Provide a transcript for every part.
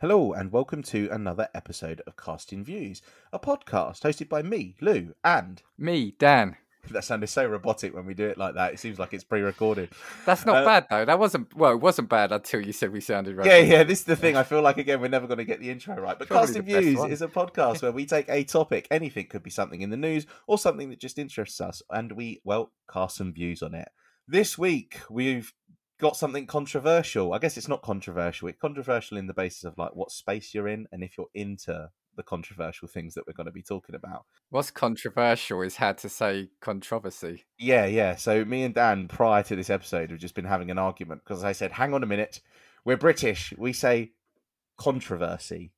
Hello, and welcome to another episode of Casting Views, a podcast hosted by me, Lou, and Me, Dan. That sounded so robotic when we do it like that. It seems like it's pre-recorded. That's not Uh, bad though. That wasn't well. It wasn't bad until you said we sounded right. Yeah, yeah. This is the thing. I feel like again we're never going to get the intro right. But Probably Casting Views is a podcast where we take a topic, anything could be something in the news or something that just interests us, and we well cast some views on it. This week we've got something controversial. I guess it's not controversial. It's controversial in the basis of like what space you're in and if you're into the controversial things that we're going to be talking about. What's controversial is how to say controversy. Yeah, yeah. So me and Dan, prior to this episode, have just been having an argument because I said, "Hang on a minute, we're British. We say controversy,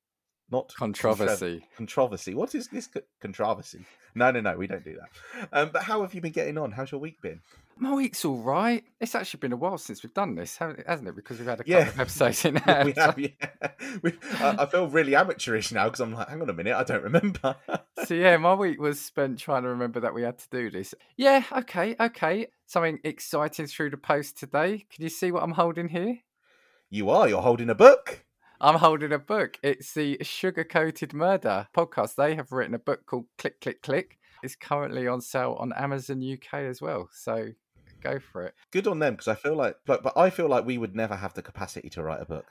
not controver- Controversy. controversy. What is this co- controversy? No, no, no. We don't do that. Um, but how have you been getting on? How's your week been? My week's all right. It's actually been a while since we've done this, hasn't it? Because we've had a couple Yeah. of episodes in we have. Yeah. We, I, I feel really amateurish now because I'm like, hang on a minute, I don't remember. so yeah, my week was spent trying to remember that we had to do this. Yeah, okay, okay. Something exciting through the post today. Can you see what I'm holding here? you are. You're holding a book. I'm holding a book. It's the Sugar Coated Murder podcast. They have written a book called Click Click Click. It's currently on sale on Amazon UK as well. So go for it. Good on them because I feel like, but, but I feel like we would never have the capacity to write a book.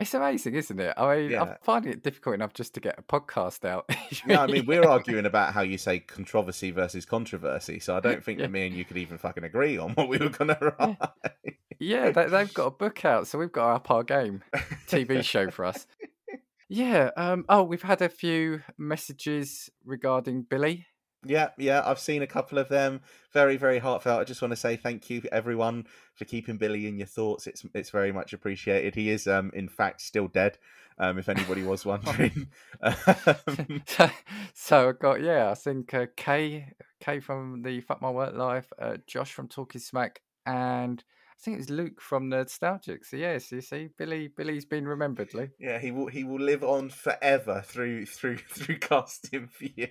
It's amazing, isn't it? I mean, Yeah. I'm finding it difficult enough just to get a podcast out. Yeah, I mean, we're arguing about how you say controversy versus controversy, so I don't think Yeah. that me and you could even fucking agree on what we were going to write. yeah, they, they've got a book out, so we've got to up our game. TV show for us. Yeah. Um. Oh, we've had a few messages regarding Billy. Yeah, yeah, I've seen a couple of them. Very, very heartfelt. I just want to say thank you, everyone, for keeping Billy in your thoughts. It's it's very much appreciated. He is, um, in fact, still dead. Um, if anybody was wondering. um, so, so I got yeah, I think uh, Kay, Kay from the Fuck My Work Life, uh, Josh from Talking Smack, and I think it's Luke from Nostalgic. So yes, you see, Billy, Billy's been remembered, Lou. yeah, he will he will live on forever through through through casting views.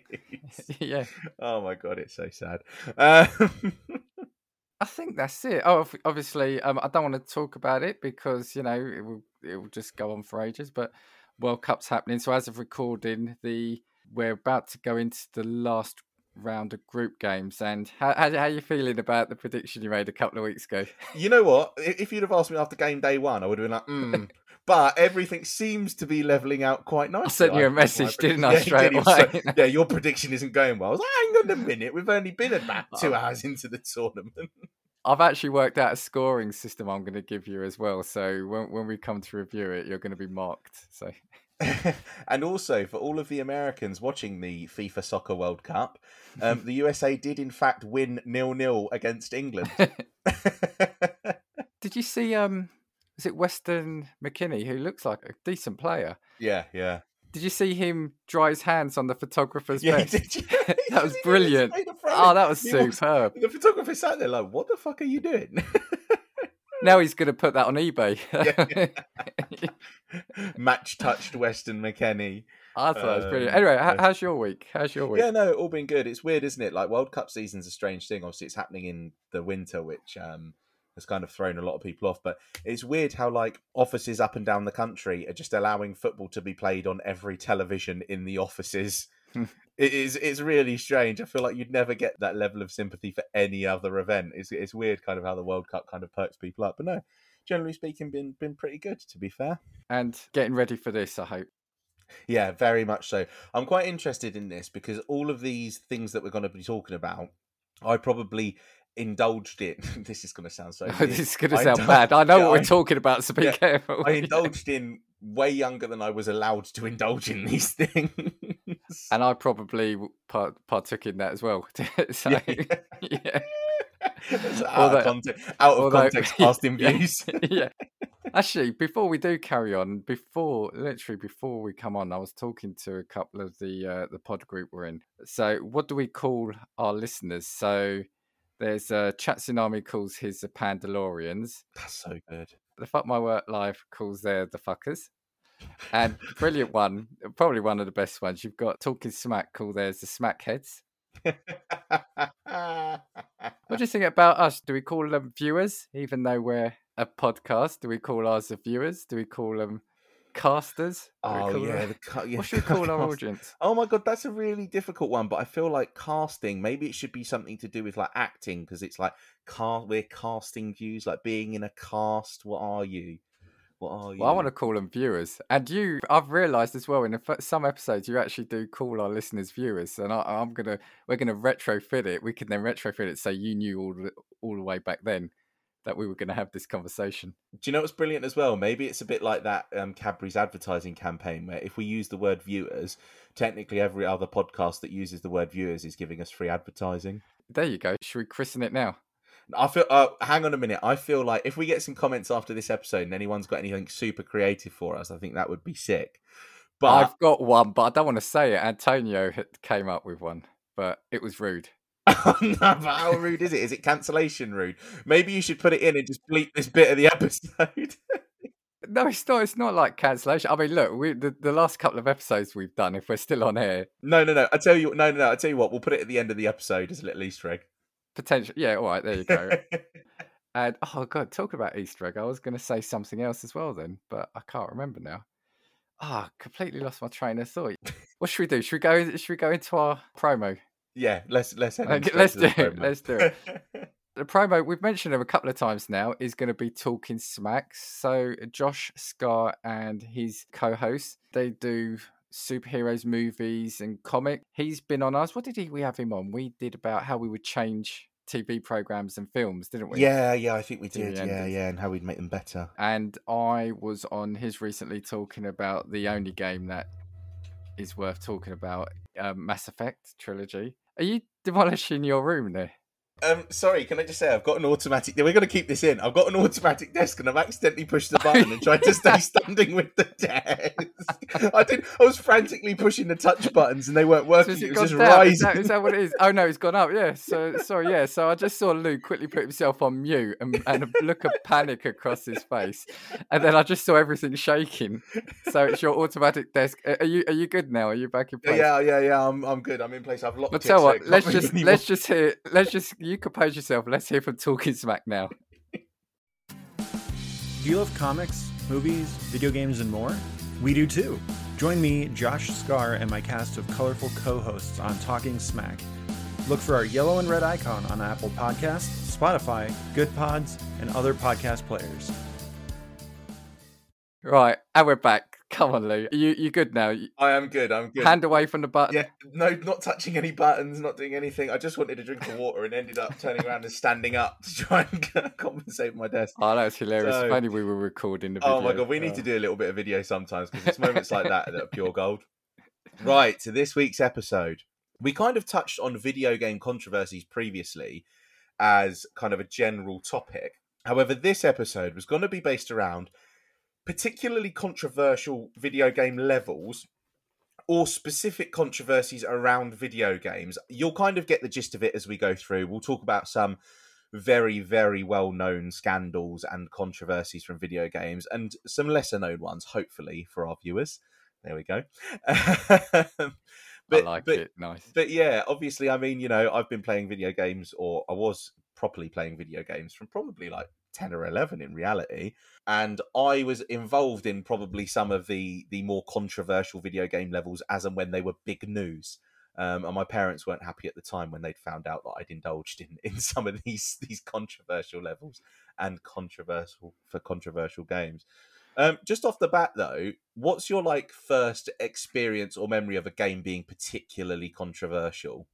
yeah, oh my god, it's so sad. Um, I think that's it. Oh, obviously, um, I don't want to talk about it because you know it will it will just go on for ages. But World Cup's happening, so as of recording, the we're about to go into the last round of group games. And how how, how you feeling about the prediction you made a couple of weeks ago? You know what? If you'd have asked me after game day one, I would have been like, hmm. But everything seems to be leveling out quite nicely. I sent you a message, didn't I, Yeah, straight did. Away? yeah, your prediction isn't going well. I was like, hang on a minute. We've only been about two hours into the tournament. I've actually worked out a scoring system I'm going to give you as well. So when when we come to review it, you're going to be marked. So and also, for all of the Americans watching the FIFA Soccer World Cup, um, the USA did in fact win nil nil against England. did you see? Um, is it Weston McKennie who looks like a decent player? yeah, yeah. Did you see him dry his hands on the photographer's Yeah, vest? did you? That was brilliant. made a throw Oh, that was He superb. The photographer sat there like, "What the fuck are you doing?" Now he's going to put that on eBay. Match touched Weston McKennie. I thought that was brilliant. Um, Anyway, how, how's your week? How's your week? Yeah, no, all been good. It's weird, isn't it? Like World Cup season's a strange thing. Obviously, it's happening in the winter, which um, has kind of thrown a lot of people off. But it's weird how like offices up and down the country are just allowing football to be played on every television in the offices. It is. It's really strange. I feel like you'd never get that level of sympathy for any other event. It's it's weird, kind of how the World Cup kind of perks people up. But no, generally speaking, been been pretty good. To be fair. And getting ready for this, I hope. Yeah, very much so. I'm quite interested in this because all of these things that we're going to be talking about, I probably indulged in. this is going to sound so. this is going to sound bad. I know yeah, what we're I- talking about, so be yeah, careful. I indulged in way younger than I was allowed to indulge in these things. and I probably part, partook in that as well. so, Yeah. yeah. Out Although- of context, out of although- context Yeah. views. yeah. Actually, before we do carry on, before literally before we come on, I was talking to a couple of the uh, the pod group we're in. So, what do we call our listeners? So, there's uh, Chat Tsunami calls his the Pandalorians. That's so good. The Fuck My Work Life calls their the fuckers. And brilliant one, probably one of the best ones. You've got Talking Smack called There's the Smack Heads. What do you think about us? Do we call them viewers, even though we're a podcast? Do we call ours the viewers? Do we call them casters? Oh yeah, the ca- yeah. What should we call our audience? Oh my god, that's a really difficult one. But I feel like casting. Maybe it should be something to do with like acting because it's like car. We're casting views, like being in a cast. What are you? What are you? Well, I want to call them viewers. And you, I've realised as well in fir- some episodes, you actually do call our listeners viewers. And I, I'm gonna, we're gonna retrofit it. We can then retrofit it so you knew all the, all the way back then that we were going to have this conversation. Do you know what's brilliant as well? Maybe it's a bit like that um, Cadbury's advertising campaign where if we use the word viewers, technically every other podcast that uses the word viewers is giving us free advertising. There you go. Should we christen it now? I feel. Uh, hang on a minute. I feel like if we get some comments after this episode and anyone's got anything super creative for us, I think that would be sick. But I've got one, but I don't want to say it. Antonio came up with one, but it was rude. no, but how rude is it? Is it cancellation rude? Maybe you should put it in and just bleep this bit of the episode. No, it's not. It's not like cancellation. I mean, look, we the, the last couple of episodes we've done, if we're still on air, no, no, no. I tell you, no, no, no. I tell you what. We'll put it at the end of the episode as a little Easter egg. potential. Yeah, all right, there you go. and oh god, talk about Easter egg. I was going to say something else as well then, but I can't remember now. Ah, completely lost my train of thought. What should we do? Should we go? Should we go into our promo? Yeah, let's let's Okay, let's do it, promo. let's do it. The promo we've mentioned him a couple of times now is going to be talking smacks. So Josh Scar and his co-host they do superheroes movies and comic. He's been on us. What did he, we have him on? We did about how we would change TV programs and films, didn't we? yeah, yeah, I think we did. Yeah, endings. yeah, and how we'd make them better. And I was on his recently talking about the only game that is worth talking about, um, Mass Effect trilogy. Are you demolishing your room there? Um, sorry, can I just say I've got an automatic. We're going to keep this in. I've got an automatic desk, and I've accidentally pushed the button and tried to stay standing with the desk. I did. I was frantically pushing the touch buttons, and they weren't working. has It it was just down? rising. Is that, is that what it is? Oh no, it's gone up. Yeah. So sorry. Yeah. So I just saw Lou quickly put himself on mute and, and a look of panic across his face, and then I just saw everything shaking. So it's your automatic desk. Are you are you good now? Are you back in place? Yeah, yeah, yeah. I'm, I'm good. I'm in place. I've locked But it. tell so what, let's just let's just hear let's just you compose yourself. Let's hear from Talking Smack now. Do you love comics, movies, video games, and more? We do too. Join me, Josh Scar, and my cast of colorful co hosts on Talking Smack. Look for our yellow and red icon on Apple Podcasts, Spotify, Good Pods, and other podcast players. Right, and we're back. Come on, Lou. You you good now? I am good. I'm good. Hand away from the button. Yeah, no, not touching any buttons, not doing anything. I just wanted a drink of water and ended up turning around and standing up to try and compensate my desk. Oh, that was hilarious. So- if only we were recording the video. Oh my god, we need Oh. to do a little bit of video sometimes because it's moments like that that are pure gold. Right, so this week's episode. We kind of touched on video game controversies previously as kind of a general topic. However, this episode was going to be based around particularly controversial video game levels or specific controversies around video games. You'll kind of get the gist of it as we go through. We'll talk about some very, very well known scandals and controversies from video games and some lesser known ones, hopefully, for our viewers. There we go. I like but, it. Nice. but yeah, obviously, I mean, you know, I've been playing video games, or I was properly playing video games from probably like 10 or 11 in reality. And i was involved in probably some of the the more controversial video game levels as and when they were big news. Um, and my parents weren't happy at the time when they'd found out that i'd indulged in in some of these these controversial levels and controversial for controversial games. Um, just off the bat though what's your like first experience or memory of a game being particularly controversial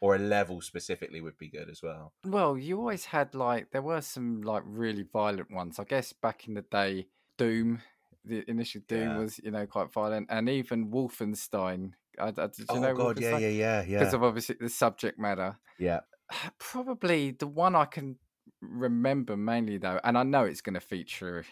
or a level specifically would be good as well Well, you always had like there were some like really violent ones. I guess back in the day, Doom, the initial Doom Yeah. was you know quite violent, and even Wolfenstein. I, I, did you oh know god yeah yeah yeah yeah Because of obviously the subject matter. yeah Probably the one I can remember mainly though, and I know it's going to feature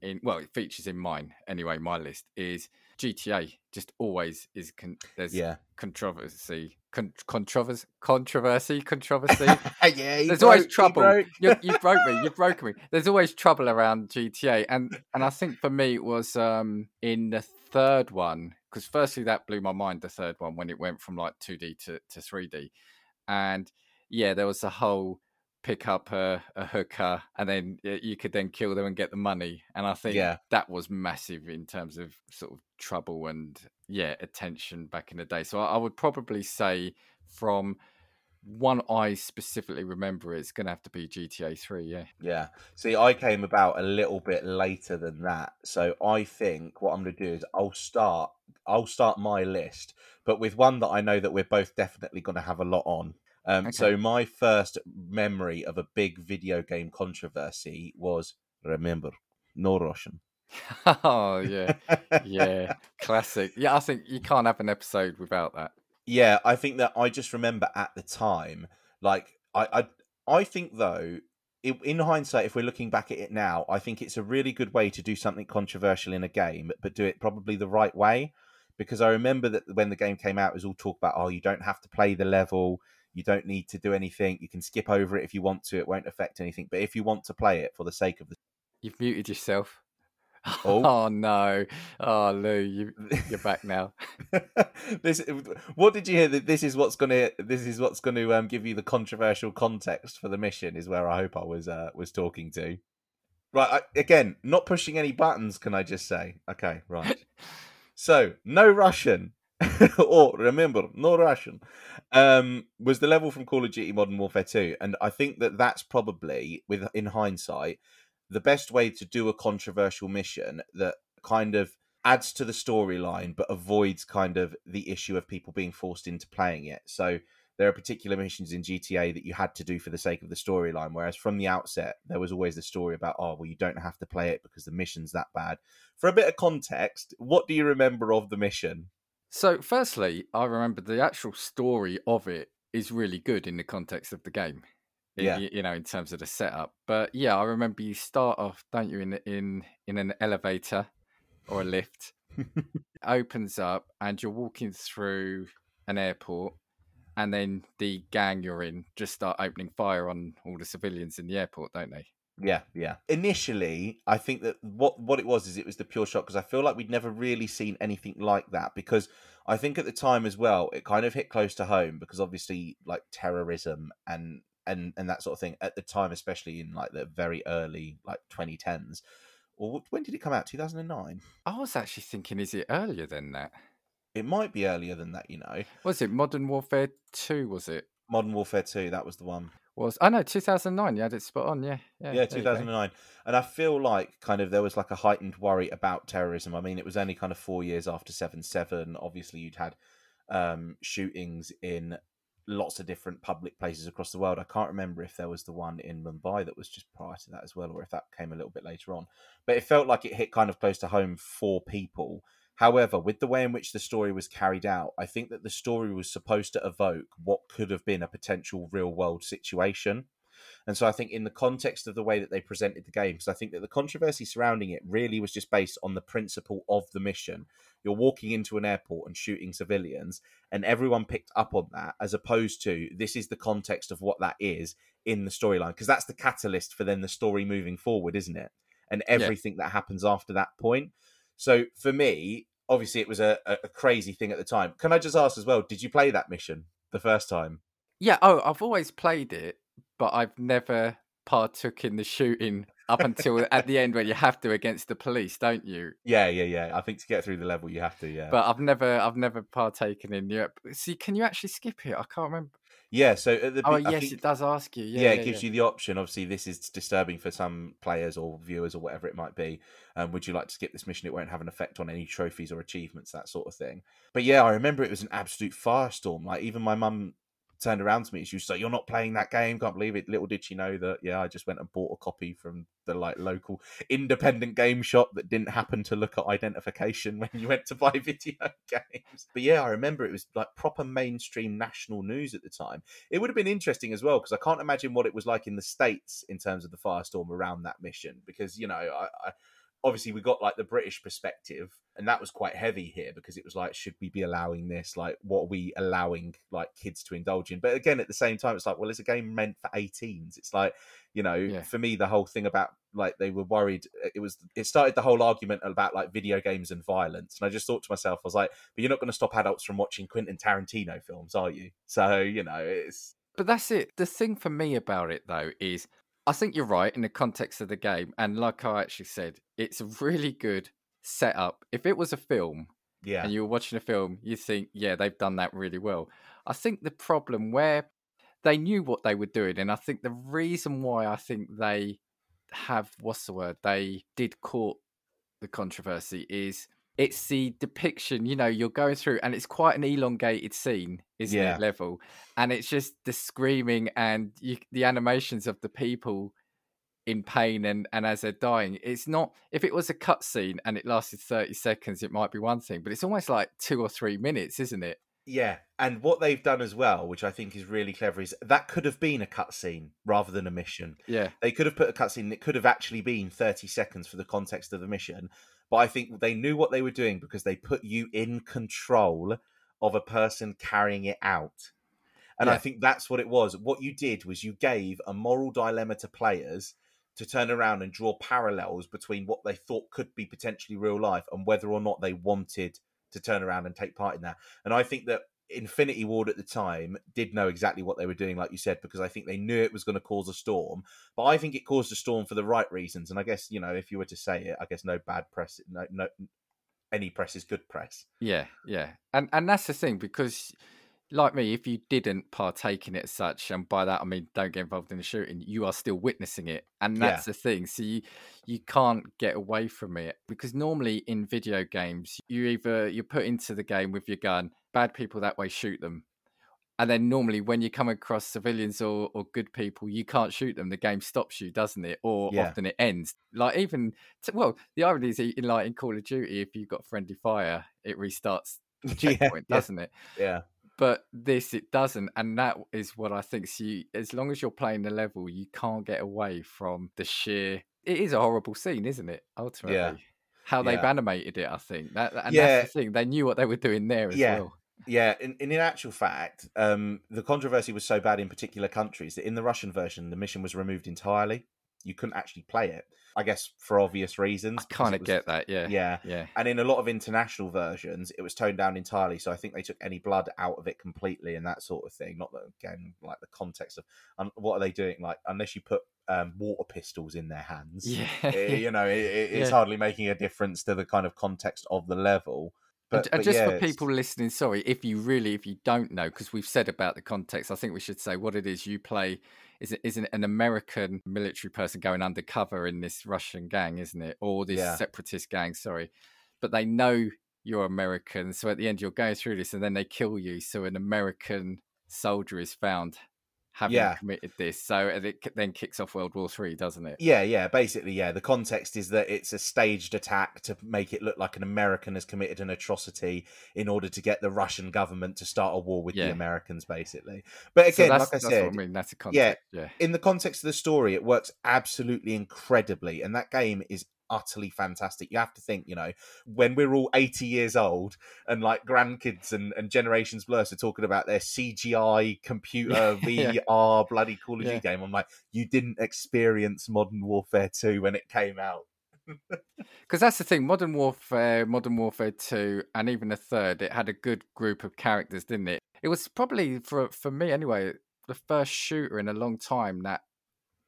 in well, it features in mine anyway. My list is GTA just always is con- there's Yeah. controversy, con- controversy, controversy, controversy. yeah. There's always broke- he trouble. broke. you, you broke me. You broke me. There's always trouble around GTA, and and I think for me it was um in the third one because firstly that blew my mind. The third one when it went from like 2D to to 3D, and yeah, there was a whole pick up a, a hooker and then you could then kill them and get the money and i think Yeah. that was massive in terms of sort of trouble and yeah attention back in the day so i, I would probably say from one i specifically remember it's going to have to be gta 3 yeah Yeah. See, I came about a little bit later than that. So I think what I'm going to do is I'll start I'll start my list, but with one that I know that we're both definitely going to have a lot on. Um, So my first memory of a big video game controversy was remember no Russian. oh yeah. Yeah. Classic. Yeah i think you can't have an episode without that. Yeah, I think that I just remember at the time, like I, I, I think though, it, in hindsight, if we're looking back at it now, I think it's a really good way to do something controversial in a game, but do it probably the right way. Because I remember that when the game came out, it was all talk about, oh, you don't have to play the level, you don't need to do anything, you can skip over it if you want to, it won't affect anything. But if you want to play it for the sake of the you've muted yourself. Oh. oh no. Oh lou you, you're back now. This what did you hear? That this is what's gonna this is what's gonna um, give you the controversial context for the mission is where i hope i was uh, was talking to. Right I, again not pushing any buttons can i just say? Okay right. So no russian or remember no russian um was the level from call of duty modern warfare 2 and i think that that's probably with in hindsight the best way to do a controversial mission that kind of adds to the storyline but avoids kind of the issue of people being forced into playing it. So there are particular missions in GTA that you had to do for the sake of the storyline, whereas from the outset there was always the story about oh well you don't have to play it because the mission's that bad. For a bit of context, what do you remember of the mission? So, firstly, I remember the actual story of it is really good in the context of the game. Yeah. y- you know, in terms of the setup. But yeah, I remember you start off, don't you, in in in an elevator or a lift. Opens up, and you're walking through an airport, and then the gang you're in just start opening fire on all the civilians in the airport, don't they? Yeah, yeah. Initially, I think that what what it was is it was the pure shock because I feel like we'd never really seen anything like that because I think at the time as well it kind of hit close to home because obviously like terrorism and and and that sort of thing at the time especially in like the very early like 2010s or when did it come out 2009 I was actually thinking, is it earlier than that? it might be earlier than that you know Was it Modern Warfare Two? Was it? modern warfare 2 that was the one Was I know 2009? You had it spot on. Yeah, yeah. yeah, there you go. 2009 and i feel like kind of there was like a heightened worry about terrorism i mean it was only kind of four years after 7-7 obviously you'd had um shootings in lots of different public places across the world i can't remember if there was the one in mumbai that was just prior to that as well or if that came a little bit later on but it felt like it hit kind of close to home for people However, with the way in which the story was carried out, I think that the story was supposed to evoke what could have been a potential real world situation. And so I think in the context of the way that they presented the game, because I think that the controversy surrounding it really was just based on the principle of the mission. You're walking into an airport and shooting civilians, and everyone picked up on that, as opposed to this is the context of what that is in the storyline, because that's the catalyst for then the story moving forward, isn't it? And everything that happens after that point. So for me, obviously it was a, a crazy thing at the time. Can I just ask as well, did you play that mission the first time? Yeah. Oh, I've always played it, but I've never partook in the shooting up until at the end when you have to against the police, don't you? Yeah, yeah, yeah. I think to get through the level you have to, yeah. But I've never, I've never partaken in Europe. See, can you actually skip it? I can't remember. Yeah, so at the Oh, I yes, think- it does ask you. Yeah, yeah, it gives you the option. Obviously, this is disturbing for some players or viewers or whatever it might be. Um, would you like to skip this mission? It won't have an effect on any trophies or achievements, that sort of thing. But yeah, I remember it was an absolute firestorm. Like even my mum turned around to me she was like, "You're not playing that game? Can't believe it." Little did she know that yeah, I just went and bought a copy from the like local independent game shop that didn't happen to look at identification when you went to buy video games. But yeah, I remember it was like proper mainstream national news at the time it would have been interesting as well because I can't imagine what it was like in the states in terms of the firestorm around that mission because you know I, I obviously we got like the British perspective, and that was quite heavy here because it was like, should we be allowing this? Like, what are we allowing like kids to indulge in? But again, at the same time, it's like, well, it's a game meant for 18s. It's like, you know, Yeah. for me, the whole thing about like they were worried. Uh, it was it started the whole argument about like video games and violence, and I just thought to myself, I was like, but you're not going to stop adults from watching Quentin Tarantino films, are you? So you know, it's But that's it. The thing for me about it though is I think you're right in the context of the game. And like I actually said, it's a really good setup. If it was a film yeah, and you were watching a film, you think, yeah, they've done that really well. I think the problem where they knew what they were doing, and I think the reason why I think they have what's the word they did court the controversy is it's the depiction you know you're going through and it's quite an elongated scene isn't Yeah. it level and it's just the screaming and you, the animations of the people in pain and and as they're dying it's not if it was a cutscene and it lasted 30 seconds it might be one thing but it's almost like two or three minutes isn't it Yeah, and what they've done as well, which I think is really clever, is that could have been a cutscene rather than a mission. yeah They could have put a cutscene. It could have actually been thirty seconds for the context of the mission, but I think they knew what they were doing because they put you in control of a person carrying it out. And I think that's what it was. What you did was you gave a moral dilemma to players to turn around and draw parallels between what they thought could be potentially real life and whether or not they wanted to turn around and take part in that. And I think that Infinity Ward at the time did know exactly what they were doing, like you said, because I think they knew it was going to cause a storm. But I think it caused a storm for the right reasons. And I guess you know, if you were to say it, I guess no bad press, no, no any press is good press. Yeah, yeah, and and that's the thing because, like me, if you didn't partake in it as such, and by that I mean don't get involved in the shooting, you are still witnessing it, and Yeah. that's the thing. So you you can't get away from it because normally in video games, you either you're put into the game with your gun, bad people that way shoot them. And then normally when you come across civilians or, or good people, you can't shoot them. The game stops you, doesn't it? Or Yeah. often it ends. Like even t- well, the irony is in like in Call of Duty, if you've got friendly fire, it restarts the checkpoint, yeah. doesn't it? Yeah, But this it doesn't, and that is what I think. So you, as long as you're playing the level, you can't get away from the sheer. It is a horrible scene, isn't it? Ultimately, how they've Yeah. animated it, I think that, and Yeah. that's the thing. They knew what they were doing there as Yeah. well. Yeah. In, in actual fact, um, the controversy was so bad in particular countries that in the Russian version, the mission was removed entirely. You couldn't actually play it. I guess for obvious reasons. I kind of get that. Yeah, Yeah, yeah, and in a lot of international versions it was toned down entirely so i think they took any blood out of it completely and that sort of thing not that again like the context of um, what are they doing like unless you put um, water pistols in their hands yeah. eh, you know it, it- it's Yeah. hardly making a difference to the kind of context of the level but, but just yeah, for it's- people listening, sorry, if you really, if you don't know, because we've said about the context, I think we should say what it is. You play is isn't an American military person going undercover in this Russian gang, isn't it, or this Yeah. separatist gang? Sorry, but they know you're American, so at the end you're going through this, and then they kill you. So an American soldier is found having Yeah. committed this, so it then kicks off World War Three, doesn't it? Yeah, yeah, basically, yeah. The context is that it's a staged attack to make it look like an American has committed an atrocity in order to get the Russian government to start a war with Yeah. the Americans, basically. But again, that's, like I that's said, what I mean. That's a context. Yeah, Yeah, in the context of the story, it works absolutely incredibly, and that game is utterly fantastic. You have to think, you know, when we're all 80 years old and like grandkids and, and generations blurs are talking about their CGI computer Yeah. VR bloody Call of Yeah. Duty game, I'm like, you didn't experience Modern Warfare 2 when it came out. Because that's the thing, Modern Warfare, Modern Warfare 2, and even the third, it had a good group of characters, didn't it? It was probably, for for me anyway, the first shooter in a long time that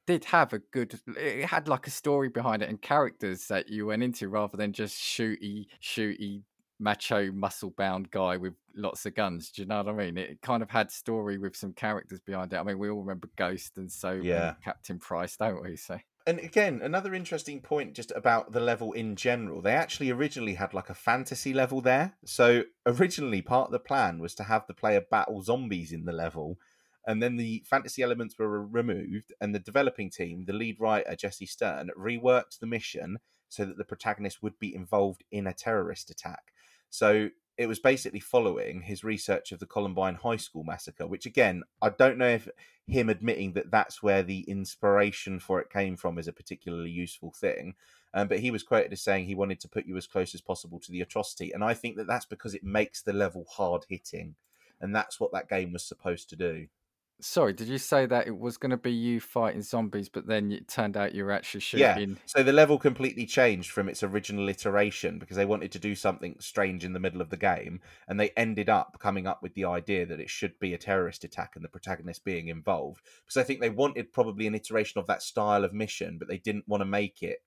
did have a good, it had like a story behind it and characters that you went into rather than just shooty, shooty, macho, muscle bound guy with lots of guns. Do you know what I mean? It kind of had story with some characters behind it. I mean, we all remember Ghost and so Yeah. Captain Price, don't we? So, And again, another interesting point just about the level in general. They actually originally had like a fantasy level there. So originally, part of the plan was to have the player battle zombies in the level. And then the fantasy elements were removed, and the developing team, the lead writer Jesse Stern, reworked the mission so that the protagonist would be involved in a terrorist attack. So it was basically following his research of the Columbine High School massacre, which again, I don't know if him admitting that that's where the inspiration for it came from is a particularly useful thing. Um, but he was quoted as saying he wanted to put you as close as possible to the atrocity, and I think that that's because it makes the level hard hitting, and that's what that game was supposed to do. Sorry, did you say that it was going to be you fighting zombies, but then it turned out you were actually shooting? Yeah. So the level completely changed from its original iteration because they wanted to do something strange in the middle of the game, and they ended up coming up with the idea that it should be a terrorist attack and the protagonist being involved. Because I think they wanted probably an iteration of that style of mission, but they didn't want to make it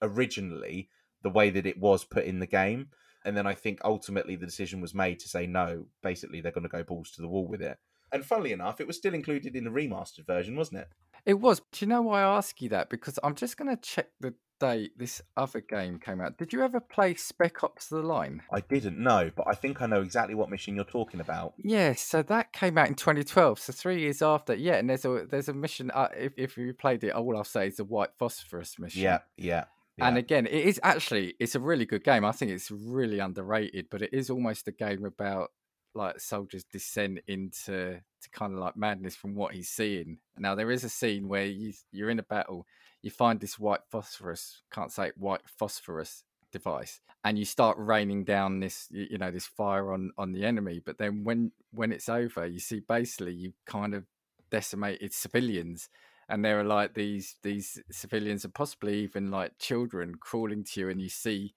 originally the way that it was put in the game. And then I think ultimately the decision was made to say no. Basically, they're going to go balls to the wall with it. And funnily enough, it was still included in the remastered version, wasn't it? It was. Do you know why I ask you that? Because I'm just going to check the date this other game came out. Did you ever play Spec Ops: The Line? I didn't know, but I think I know exactly what mission you're talking about. Yeah, so that came out in 2012, so three years after. Yeah, and there's a there's a mission. Uh, if if you played it, all I'll say is the White Phosphorus mission. Yeah, yeah. And again, it is actually it's a really good game. I think it's really underrated, but it is almost a game about like soldiers descent into to kind of like madness from what he's seeing. Now there is a scene where you you're in a battle, you find this white phosphorus, can't say it, white phosphorus device, and you start raining down this you know this fire on on the enemy. But then when when it's over, you see basically you kind of decimated civilians and there are like these these civilians and possibly even like children crawling to you and you see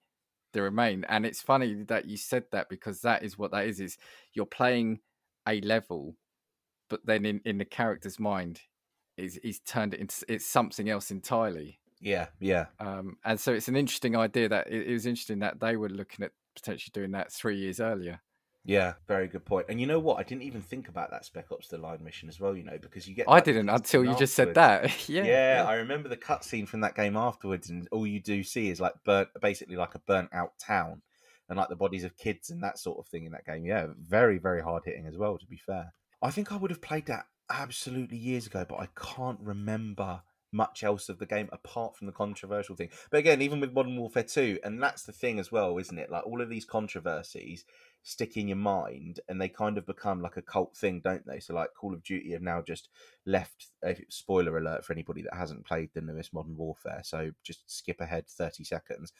the remain and it's funny that you said that because that is what that is is you're playing a level but then in in the character's mind is he's turned it into it's something else entirely yeah, yeah. um and so it's an interesting idea that it, it was interesting that they were looking at potentially doing that three years earlier Yeah, very good point. And you know what? I didn't even think about that Spec Ops: The Line mission as well. You know, because you get. i didn't until you just said that yeah Yeah, I remember the cutscene from that game afterwards, and all you do see is like burnt, basically like a burnt out town, and like the bodies of kids and that sort of thing in that game. Yeah, very very hard hitting as well. To be fair, I think I would have played that absolutely years ago, but I can't remember much else of the game apart from the controversial thing. But again, even with Modern Warfare 2, and that's the thing as well, isn't it? Like all of these controversies stick in your mind and they kind of become like a cult thing, don't they? So like Call of Duty have now just left a spoiler alert for anybody that hasn't played the newest Modern Warfare. So just skip ahead 30 seconds.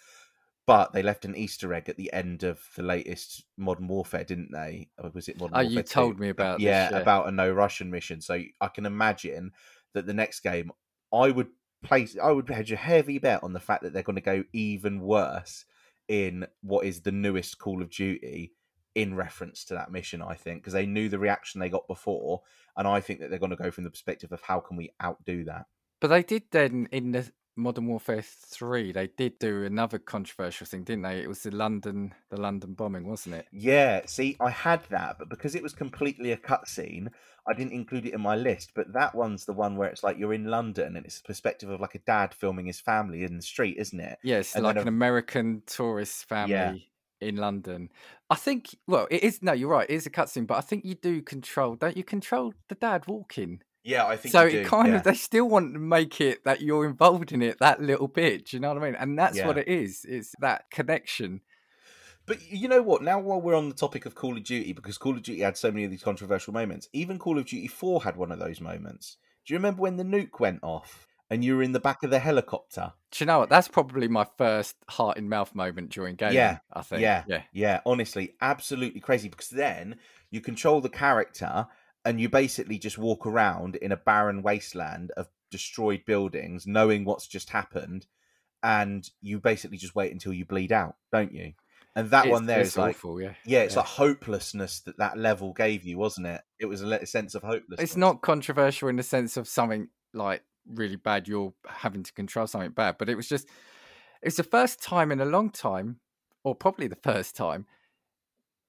But they left an Easter egg at the end of the latest Modern Warfare, didn't they? Or was it Modern oh Warfare you 2? told me uh, about this, yeah, about a no Russian mission. So I can imagine that the next game, I would place, I would hedge a heavy bet on the fact that they're going to go even worse in what is the newest Call of Duty in reference to that mission. I think because they knew the reaction they got before, and I think that they're going to go from the perspective of how can we outdo that. But they did then in the Modern Warfare Three, they did do another controversial thing, didn't they? It was the London, the London bombing, wasn't it? Yeah, see, I had that, but because it was completely a cutscene, I didn't include it in my list. But that one's the one where it's like you're in London and it's the perspective of like a dad filming his family in the street, isn't it? Yes, like an a- American tourist family Yeah. In London. I think. Well, it is. No, you're right. It is a cutscene, but I think you do control. Don't you control the dad walking? Yeah, I think So you do, it kind yeah. of they still want to make it that you're involved in it that little bit. do You know what I mean? And that's what it is. It's that connection. But you know what? Now, while we're on the topic of Call of Duty, because Call of Duty had so many of these controversial moments, even Call of Duty 4 had one of those moments. Do you remember when the nuke went off and you were in the back of the helicopter? Do you know what? That's probably my first heart in mouth moment during gaming. Yeah, I think. yeah. yeah. Yeah, honestly, absolutely crazy because then you control the character and you basically just walk around in a barren wasteland of destroyed buildings, knowing what's just happened, and you basically just wait until you bleed out, don't you? And that It's- one there is like, awful. Yeah. yeah, it's Yeah. like hopelessness that that level gave you, wasn't it? It was a sense of hopelessness. it's not controversial in the sense of something like really bad you're having to control something bad but it was just it's the first time in a long time or probably the first time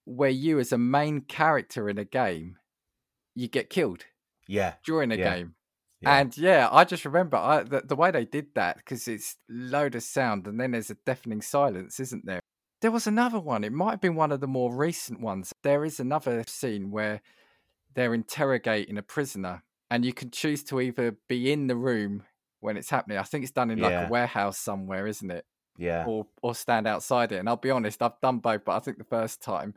where you as a main character in a game you get killed Yeah, during a Yeah. game yeah. and yeah i just remember I, the, the way they did that because it's load of sound and then there's a deafening silence isn't there there was another one it might have been one of the more recent ones there is another scene where they're interrogating a prisoner and you can choose to either be in the room when it's happening i think it's done in like Yeah. a warehouse somewhere isn't it yeah, or or stand outside it and i'll be honest i've done both but i think the first time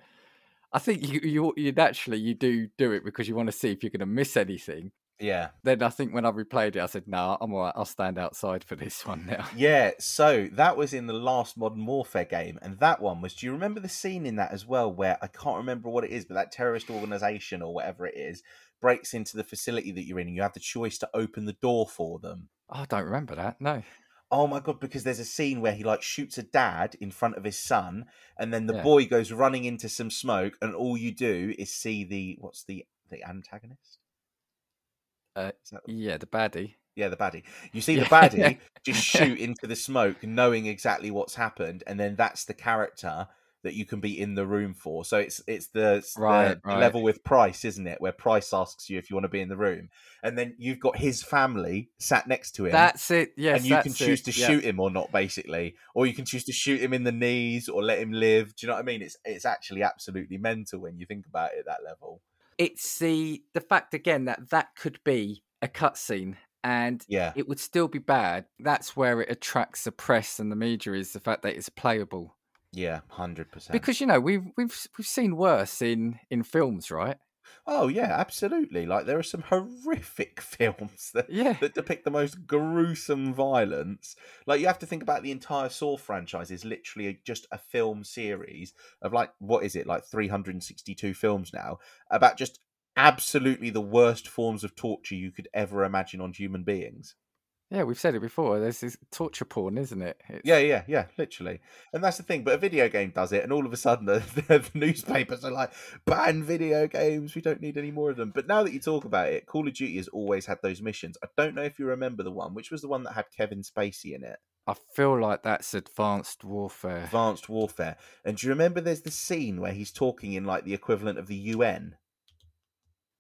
i think you you, you naturally you do do it because you want to see if you're going to miss anything Yeah. Then I think when I replayed it, I said, "No, nah, I'm all right. I'll stand outside for this one now." Yeah, so that was in the last Modern Warfare game, and that one was. Do you remember the scene in that as well, where I can't remember what it is, but that terrorist organization or whatever it is breaks into the facility that you're in, and you have the choice to open the door for them. Oh, I don't remember that. No. Oh my god! Because there's a scene where he like shoots a dad in front of his son, and then the Yeah. boy goes running into some smoke, and all you do is see the what's the the antagonist? Uh, that- Yeah, the baddie. Yeah, the baddie. You see the baddie just shoot into the smoke, knowing exactly what's happened, and then that's the character that you can be in the room for. So it's it's the, it's Right, the right. level with Price, isn't it? Where Price asks you if you want to be in the room, and then you've got his family sat next to him. That's it. Yes, and you can choose it. to yeah. shoot him or not, basically, or you can choose to shoot him in the knees or let him live. Do you know what I mean? It's it's actually absolutely mental when you think about it at that level. It's the the fact again that that could be a cutscene and Yeah, it would still be bad. That's where it attracts the press and the media is the fact that it's playable. Yeah, hundred percent. Because you know we've we've we've seen worse in in films, right? Oh yeah, absolutely. Like there are some horrific films that Yeah, that depict the most gruesome violence. Like you have to think about the entire Saw franchise is literally just a film series of like what is it like 362 films now about just absolutely the worst forms of torture you could ever imagine on human beings. Yeah, we've said it before. There's this torture porn, isn't it? It's, Yeah, yeah, yeah, literally. And that's the thing. But a video game does it, and all of a sudden the, the, newspapers are like, ban video games. We don't need any more of them. But now that you talk about it, Call of Duty has always had those missions. I don't know if you remember the one, which was the one that had Kevin Spacey in it, I feel like that's advanced warfare. Advanced Warfare. And do you remember there's the scene where he's talking in like the equivalent of the UN?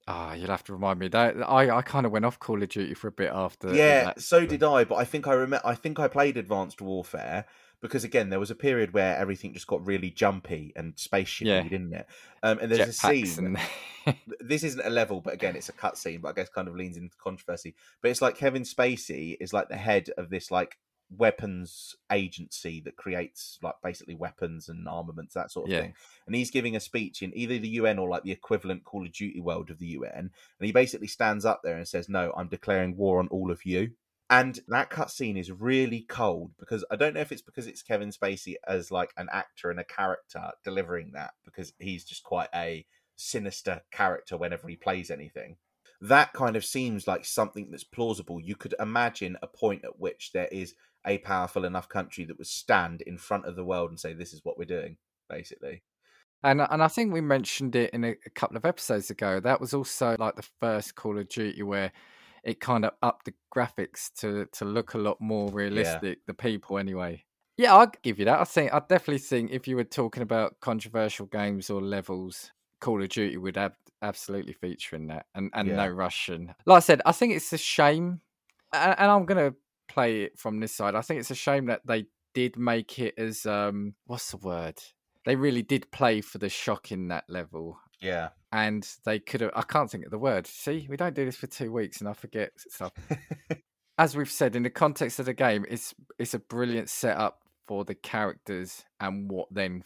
Ah, you'll have to remind me. That I I kind of went off Call of Duty for a bit after. yeah, that. so did I. But I think I remember. I think I played Advanced Warfare because again, there was a period where everything just got really jumpy and spaceshipy, Yeah. didn't it? Um, and there's a Jetpacks scene. and this isn't a level, but again, it's a cutscene. But I guess kind of leans into controversy. But it's like Kevin Spacey is like the head of this like weapons agency that creates like basically weapons and armaments that sort of Yeah. thing. And he's giving a speech in either the UN or like the equivalent Call of Duty world of the UN. And he basically stands up there and says, "No, I'm declaring war on all of you." And that cutscene is really cold because I don't know if it's because it's Kevin Spacey as like an actor and a character delivering that because he's just quite a sinister character whenever he plays anything. That kind of seems like something that's plausible. You could imagine a point at which there is a powerful enough country that would stand in front of the world and say, "This is what we're doing," basically. And uh, and I think we mentioned it in a, a couple of episodes ago. That was also like the first Call of Duty where it kind of upped the graphics to to look a lot more realistic. The people, anyway. Yeah, I'd give you that. I think I definitely think if you were talking about controversial games or levels, Call of Duty would ab- absolutely feature in that, and and Yeah. no Russian. Like I said, I think it's a shame, and, and I'm gonna play it from this side. I think it's a shame that they did make it as um what's the word? They really did play for the shock in that level. Yeah. And they could have I can't think of the word. See, we don't do this for two weeks and I forget stuff. As we've said, in the context of the game, it's it's a brilliant setup for the characters and what then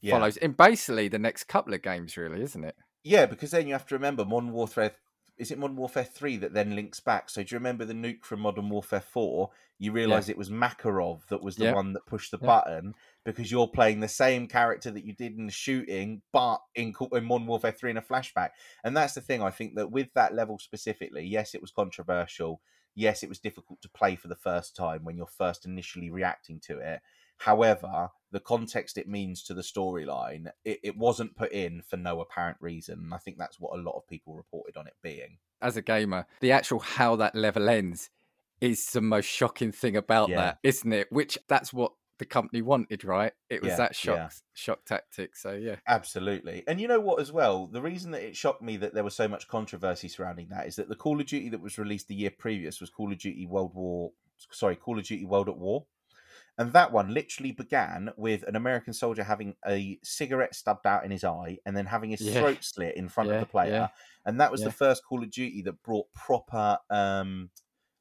yeah. follows in basically the next couple of games, really, isn't it? Yeah, because then you have to remember Modern Warfare. Is it Modern Warfare Three that then links back? So do you remember the nuke from Modern Warfare Four? You realise it was Makarov that was the Yeah. one that pushed the Yeah. button because you're playing the same character that you did in the shooting, but in, in Modern Warfare Three in a flashback. And that's the thing. I think that with that level specifically, yes, it was controversial. Yes, it was difficult to play for the first time when you're first initially reacting to it. However, the context it means to the storyline, it, it wasn't put in for no apparent reason. And I think that's what a lot of people reported on it being. As a gamer, the actual how that level ends is the most shocking thing about Yeah. that, isn't it? Which that's what the company wanted, right? It was Yeah, that shock yeah. shock tactic. So yeah. Absolutely. And you know what, as well? The reason that it shocked me that there was so much controversy surrounding that is that the Call of Duty that was released the year previous was Call of Duty World War, sorry, Call of Duty World at War. And that one literally began with an American soldier having a cigarette stubbed out in his eye and then having his Yeah. throat slit in front Yeah, of the player. yeah. And that was the first Call of Duty that brought proper um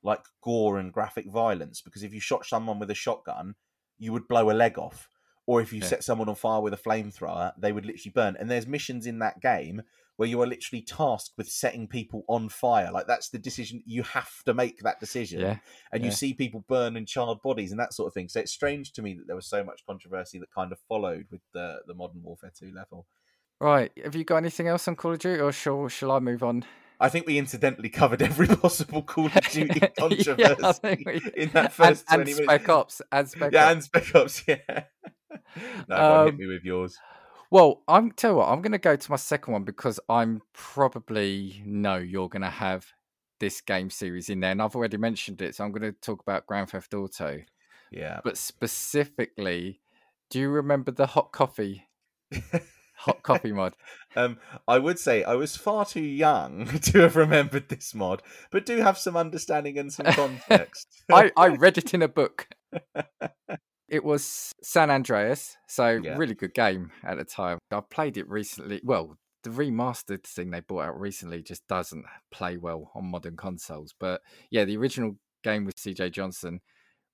like gore and graphic violence because if you shot someone with a shotgun, you would blow a leg off. Or if you set someone on fire with a flamethrower, they would literally burn. And there's missions in that game where you are literally tasked with setting people on fire. Like that's the decision you have to make that decision, Yeah. and you see people burn and charred bodies and that sort of thing. So it's strange to me that there was so much controversy that kind of followed with the the Modern Warfare Two level. Right. Have you got anything else on Call of Duty, or shall shall I move on? I think we incidentally covered every possible Call of Duty controversy yeah, we, in that and, first and 20 Spec minutes. Ops, and Spec yeah, Ops. and Spec Ops, yeah. no, on, hit Um, me with yours. Well, I'm tell you what, I'm going to go to my second one because I'm probably know you're going to have this game series in there, and I've already mentioned it, so I'm going to talk about Grand Theft Auto. Yeah. But specifically, do you remember the hot coffee, hot coffee mod? Um, I would say I was far too young to have remembered this mod, but do have some understanding and some context. I, I read it in a book. It was San Andreas, so Yeah. really good game at the time. I played it recently. Well, the remastered thing they brought out recently just doesn't play well on modern consoles. But yeah, the original game with CJ Johnson,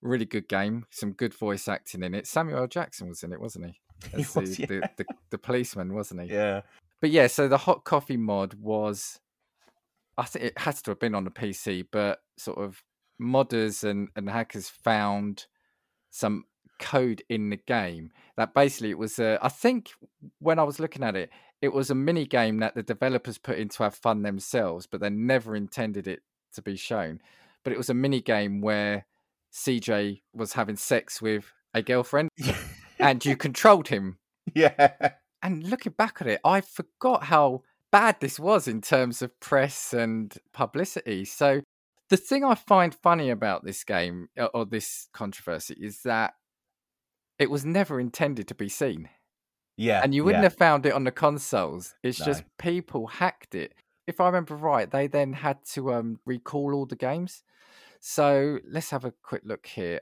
really good game. Some good voice acting in it. Samuel L. Jackson was in it, wasn't he? He was, the, yeah. the, the, the policeman, wasn't he? yeah. But yeah, so the hot coffee mod was, I think it has to have been on the PC, but sort of modders and, and hackers found some code in the game that basically it was a, I think when I was looking at it, it was a mini game that the developers put in to have fun themselves, but they never intended it to be shown. But it was a mini game where CJ was having sex with a girlfriend and you controlled him yeah. and looking back at it, I forgot how bad this was in terms of press and publicity. So the thing I find funny about this game uh, or this controversy is that it was never intended to be seen. Yeah. And you wouldn't yeah. have found it on the consoles. It's just people hacked it. If I remember right, they then had to um, recall all the games. So let's have a quick look here.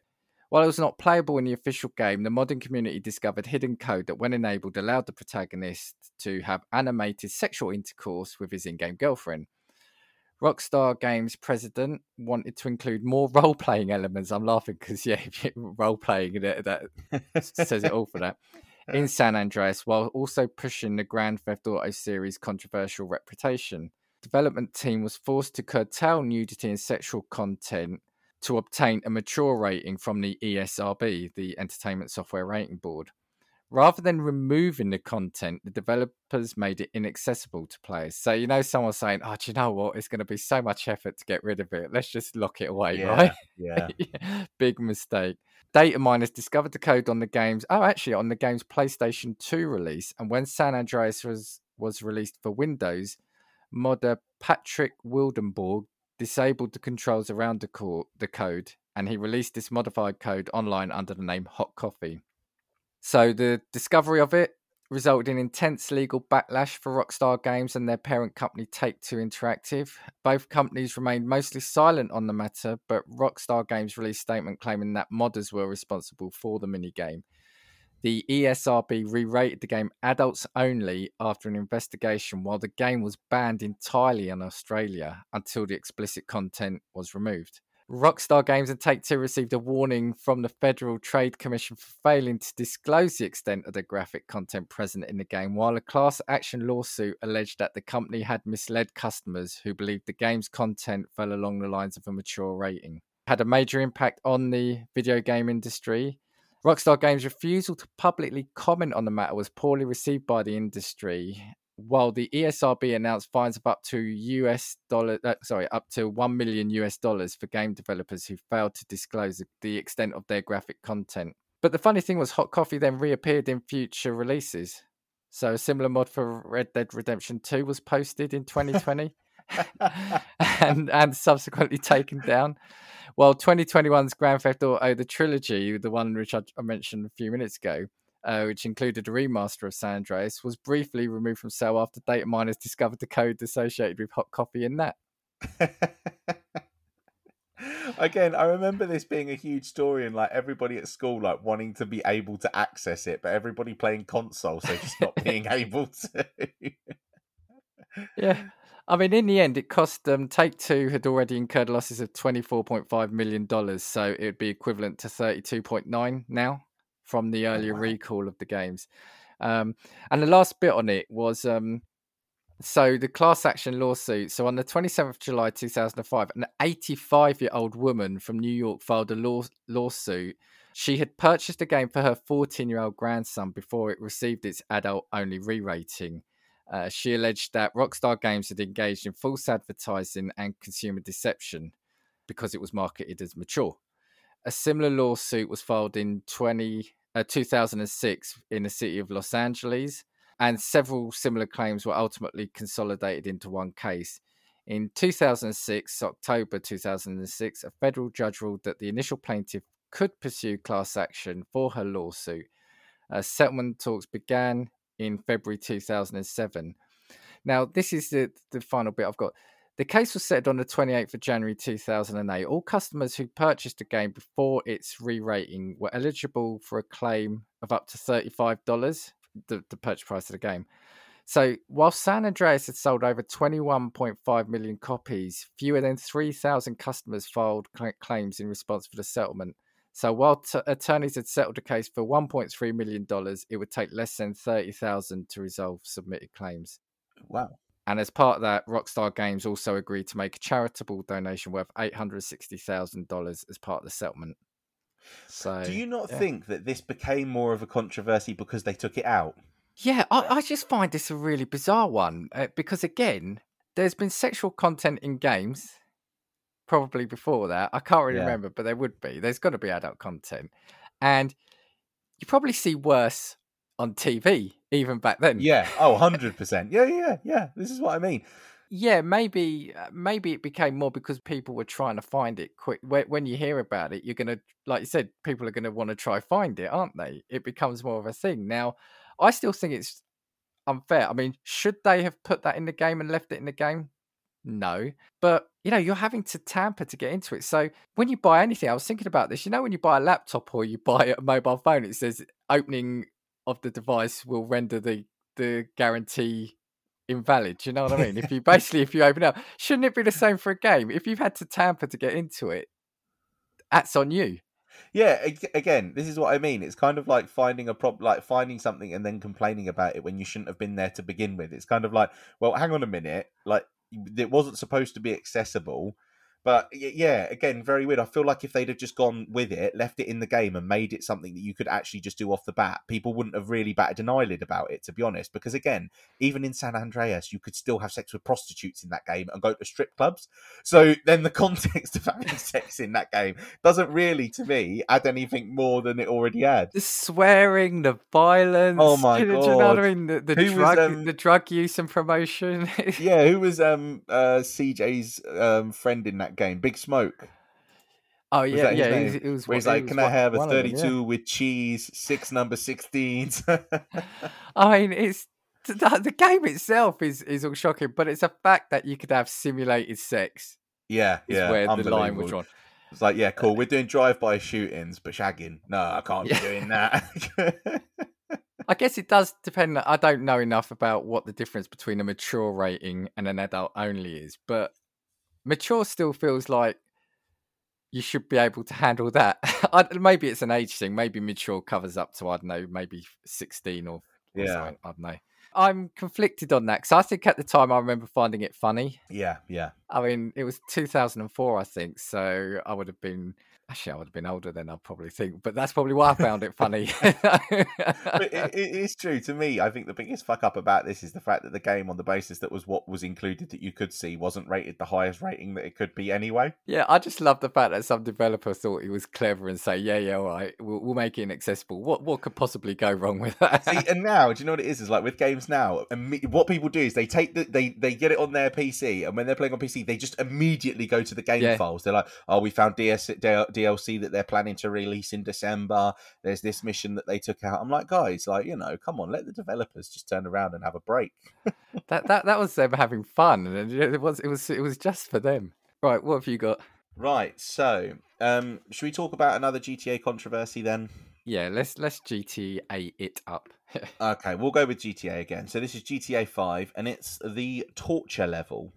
While it was not playable in the official game, the modding community discovered hidden code that, when enabled, allowed the protagonist to have animated sexual intercourse with his in game girlfriend. Rockstar Games president wanted to include more role playing elements. I'm laughing because, yeah, role playing, that, that says it all for that in San Andreas while also pushing the Grand Theft Auto series' controversial reputation. Development team was forced to curtail nudity and sexual content to obtain a mature rating from the ESRB, the Entertainment Software Rating Board. Rather than removing the content, the developers made it inaccessible to players. So you know, someone saying, "Oh, do you know what? It's going to be so much effort to get rid of it. Let's just lock it away, yeah. right?" Yeah. Big mistake. Data miners discovered the code on the game's oh actually on the game's PlayStation 2 release and when San Andreas was was released for Windows, modder Patrick Wildenborg disabled the controls around the, co- the code and he released this modified code online under the name Hot Coffee. So the discovery of it resulted in intense legal backlash for Rockstar Games and their parent company Take Two Interactive. Both companies remained mostly silent on the matter, but Rockstar Games released a statement claiming that modders were responsible for the minigame. The ESRB re rated the game adults only after an investigation, while the game was banned entirely in Australia until the explicit content was removed. Rockstar Games and Take Two received a warning from the Federal Trade Commission for failing to disclose the extent of the graphic content present in the game, while a class action lawsuit alleged that the company had misled customers who believed the game's content fell along the lines of a mature rating. Had a major impact on the video game industry. Rockstar Games' refusal to publicly comment on the matter was poorly received by the industry, while the ESRB announced fines of up to US dollar, uh, sorry, up to one million US dollars for game developers who failed to disclose the extent of their graphic content. But the funny thing was, Hot Coffee then reappeared in future releases. So a similar mod for Red Dead Redemption 2 was posted in 2020 and and subsequently taken down. While 2021's Grand Theft Auto the trilogy, the one which I, I mentioned a few minutes ago, uh, which included a remaster of San Andreas, was briefly removed from sale after data miners discovered the code associated with hot coffee in that. Again, I remember this being a huge story and like everybody at school like wanting to be able to access it, but everybody playing console, so just not being able to. Yeah. I mean, in the end, it cost them. Take Two had already incurred losses of twenty four point five million dollars, so it would be equivalent to thirty two point nine now from the earlier wow. recall of the games. Um, and the last bit on it was um, So the class action lawsuit. So on the 27th of July 2005, an 85 year old woman from New York filed a law- lawsuit. She had purchased a game for her 14 year old grandson before it received its adult only re rating. Uh, she alleged that Rockstar Games had engaged in false advertising and consumer deception because it was marketed as mature. A similar lawsuit was filed in 20, uh, 2006 in the city of Los Angeles, and several similar claims were ultimately consolidated into one case. In 2006, October 2006, a federal judge ruled that the initial plaintiff could pursue class action for her lawsuit. Uh, settlement talks began in February 2007. Now, this is the, the final bit I've got. The case was settled on the 28th of January 2008. All customers who purchased a game before its re rating were eligible for a claim of up to $35, the, the purchase price of the game. So, while San Andreas had sold over 21.5 million copies, fewer than 3,000 customers filed claims in response for the settlement. So while t- attorneys had settled the case for 1.3 million dollars, it would take less than 30,000 to resolve submitted claims. Wow. And as part of that, Rockstar Games also agreed to make a charitable donation worth $860,000 as part of the settlement. So, do you not yeah. think that this became more of a controversy because they took it out? Yeah, I, I just find this a really bizarre one uh, because, again, there's been sexual content in games probably before that. I can't really Yeah. remember, but there would be. There's got to be adult content, and you probably see worse on TV even back then. Yeah. Oh, 100%. Yeah, yeah, yeah. This is what I mean. yeah. Maybe, uh, maybe it became more because people were trying to find it quick. When, when you hear about it, you're gonna, like you said, people are gonna want to try find it, aren't they? It becomes more of a thing now. I still think it's unfair. I mean, should they have put that in the game and left it in the game? No, but you know, you're having to tamper to get into it. So when you buy anything, I was thinking about this. You know, when you buy a laptop or you buy a mobile phone, it says opening of the device will render the the guarantee invalid. Do you know what I mean? if you basically if you open up, shouldn't it be the same for a game? If you've had to tamper to get into it, that's on you. Yeah, again, this is what I mean. It's kind of like finding a prop, like finding something and then complaining about it when you shouldn't have been there to begin with. It's kind of like, well, hang on a minute, like it wasn't supposed to be accessible. But yeah, again, very weird. I feel like if they'd have just gone with it, left it in the game, and made it something that you could actually just do off the bat, people wouldn't have really batted an eyelid about it, to be honest. Because again, even in San Andreas, you could still have sex with prostitutes in that game and go to strip clubs. So then the context of having sex in that game doesn't really, to me, add anything more than it already had. The swearing, the violence. Oh my Do you know God. I mean? The, the Who was, drug, um, the drug use and promotion. Yeah, who was um uh CJ's um friend in that game? Big Smoke. oh yeah, that yeah. It was, it was Where he's it like, was "Can I have a of them, yeah. thirty-two with cheese, six number 16s? I mean, it's the, game itself is is all shocking, but it's a fact that you could have simulated sex. yeah, Is yeah. where the line was drawn. It's like, yeah, cool. Uh, we're doing drive-by shootings, but shagging. No, I can't Yeah. be doing that. I guess it does depend. I don't know enough about what the difference between a mature rating and an adult only is, but mature still feels like you should be able to handle that. I, maybe it's an age thing. Maybe mature covers up to I don't know, maybe sixteen or, or Yeah. something. I don't know. I'm conflicted on that because I think at the time I remember finding it funny. yeah, yeah. I mean, it was 2004, I think, so I would have been. Actually, I would have been older then, I probably think, but that's probably why I found it funny. It, it is true to me. I think the biggest fuck up about this is the fact that the game, on the basis that was what was included that you could see, wasn't rated the highest rating that it could be anyway. Yeah, I just love the fact that some developer thought he was clever and say, "Yeah, yeah, all right, we'll, we'll make it inaccessible." What what could possibly go wrong with that? See, and now, do you know what it is? Is like with games now, what people do is they take the they they get it on their PC, and when they're playing on PC, they just immediately go to the game Yeah. files. They're like, "Oh, we found DS, D- DLC that they're planning to release in December. There's this mission that they took out." I'm like, guys, like you know, come on, let the developers just turn around and have a break. that that that was them having fun, and it was it was it was just for them. Right, what have you got? Right. So, um, should we talk about another GTA controversy then? Yeah, let's let's GTA it up. Okay, we'll go with GTA again. So this is GTA 5 and it's the torture level.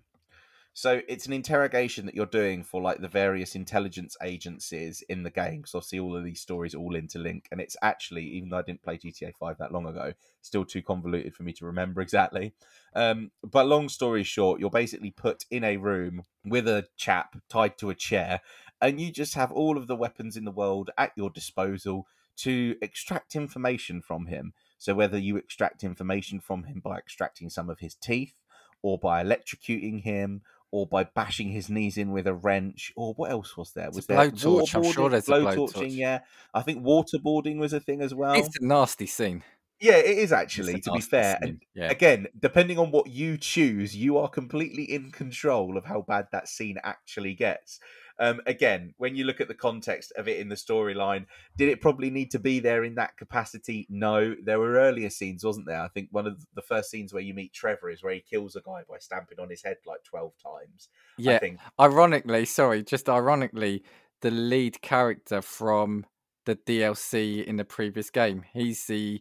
So it's an interrogation that you're doing for like the various intelligence agencies in the game. Because obviously all of these stories all interlink, and it's actually even though I didn't play GTA Five that long ago, still too convoluted for me to remember exactly. Um, but long story short, you're basically put in a room with a chap tied to a chair, and you just have all of the weapons in the world at your disposal to extract information from him. So whether you extract information from him by extracting some of his teeth, or by electrocuting him, or by bashing his knees in with a wrench, or what else was there? Was there blowtorch, I'm sure there's a blowtorch. blowtorching? Yeah, I think waterboarding was a thing as well. It's a nasty scene. Yeah, it is actually. To be fair, scene, and yeah. again, depending on what you choose, you are completely in control of how bad that scene actually gets. Um, again, when you look at the context of it in the storyline, did it probably need to be there in that capacity? No. There were earlier scenes, wasn't there? I think one of the first scenes where you meet Trevor is where he kills a guy by stamping on his head like 12 times. I Yeah, think. ironically, sorry, just ironically, the lead character from the DLC in the previous game, he's the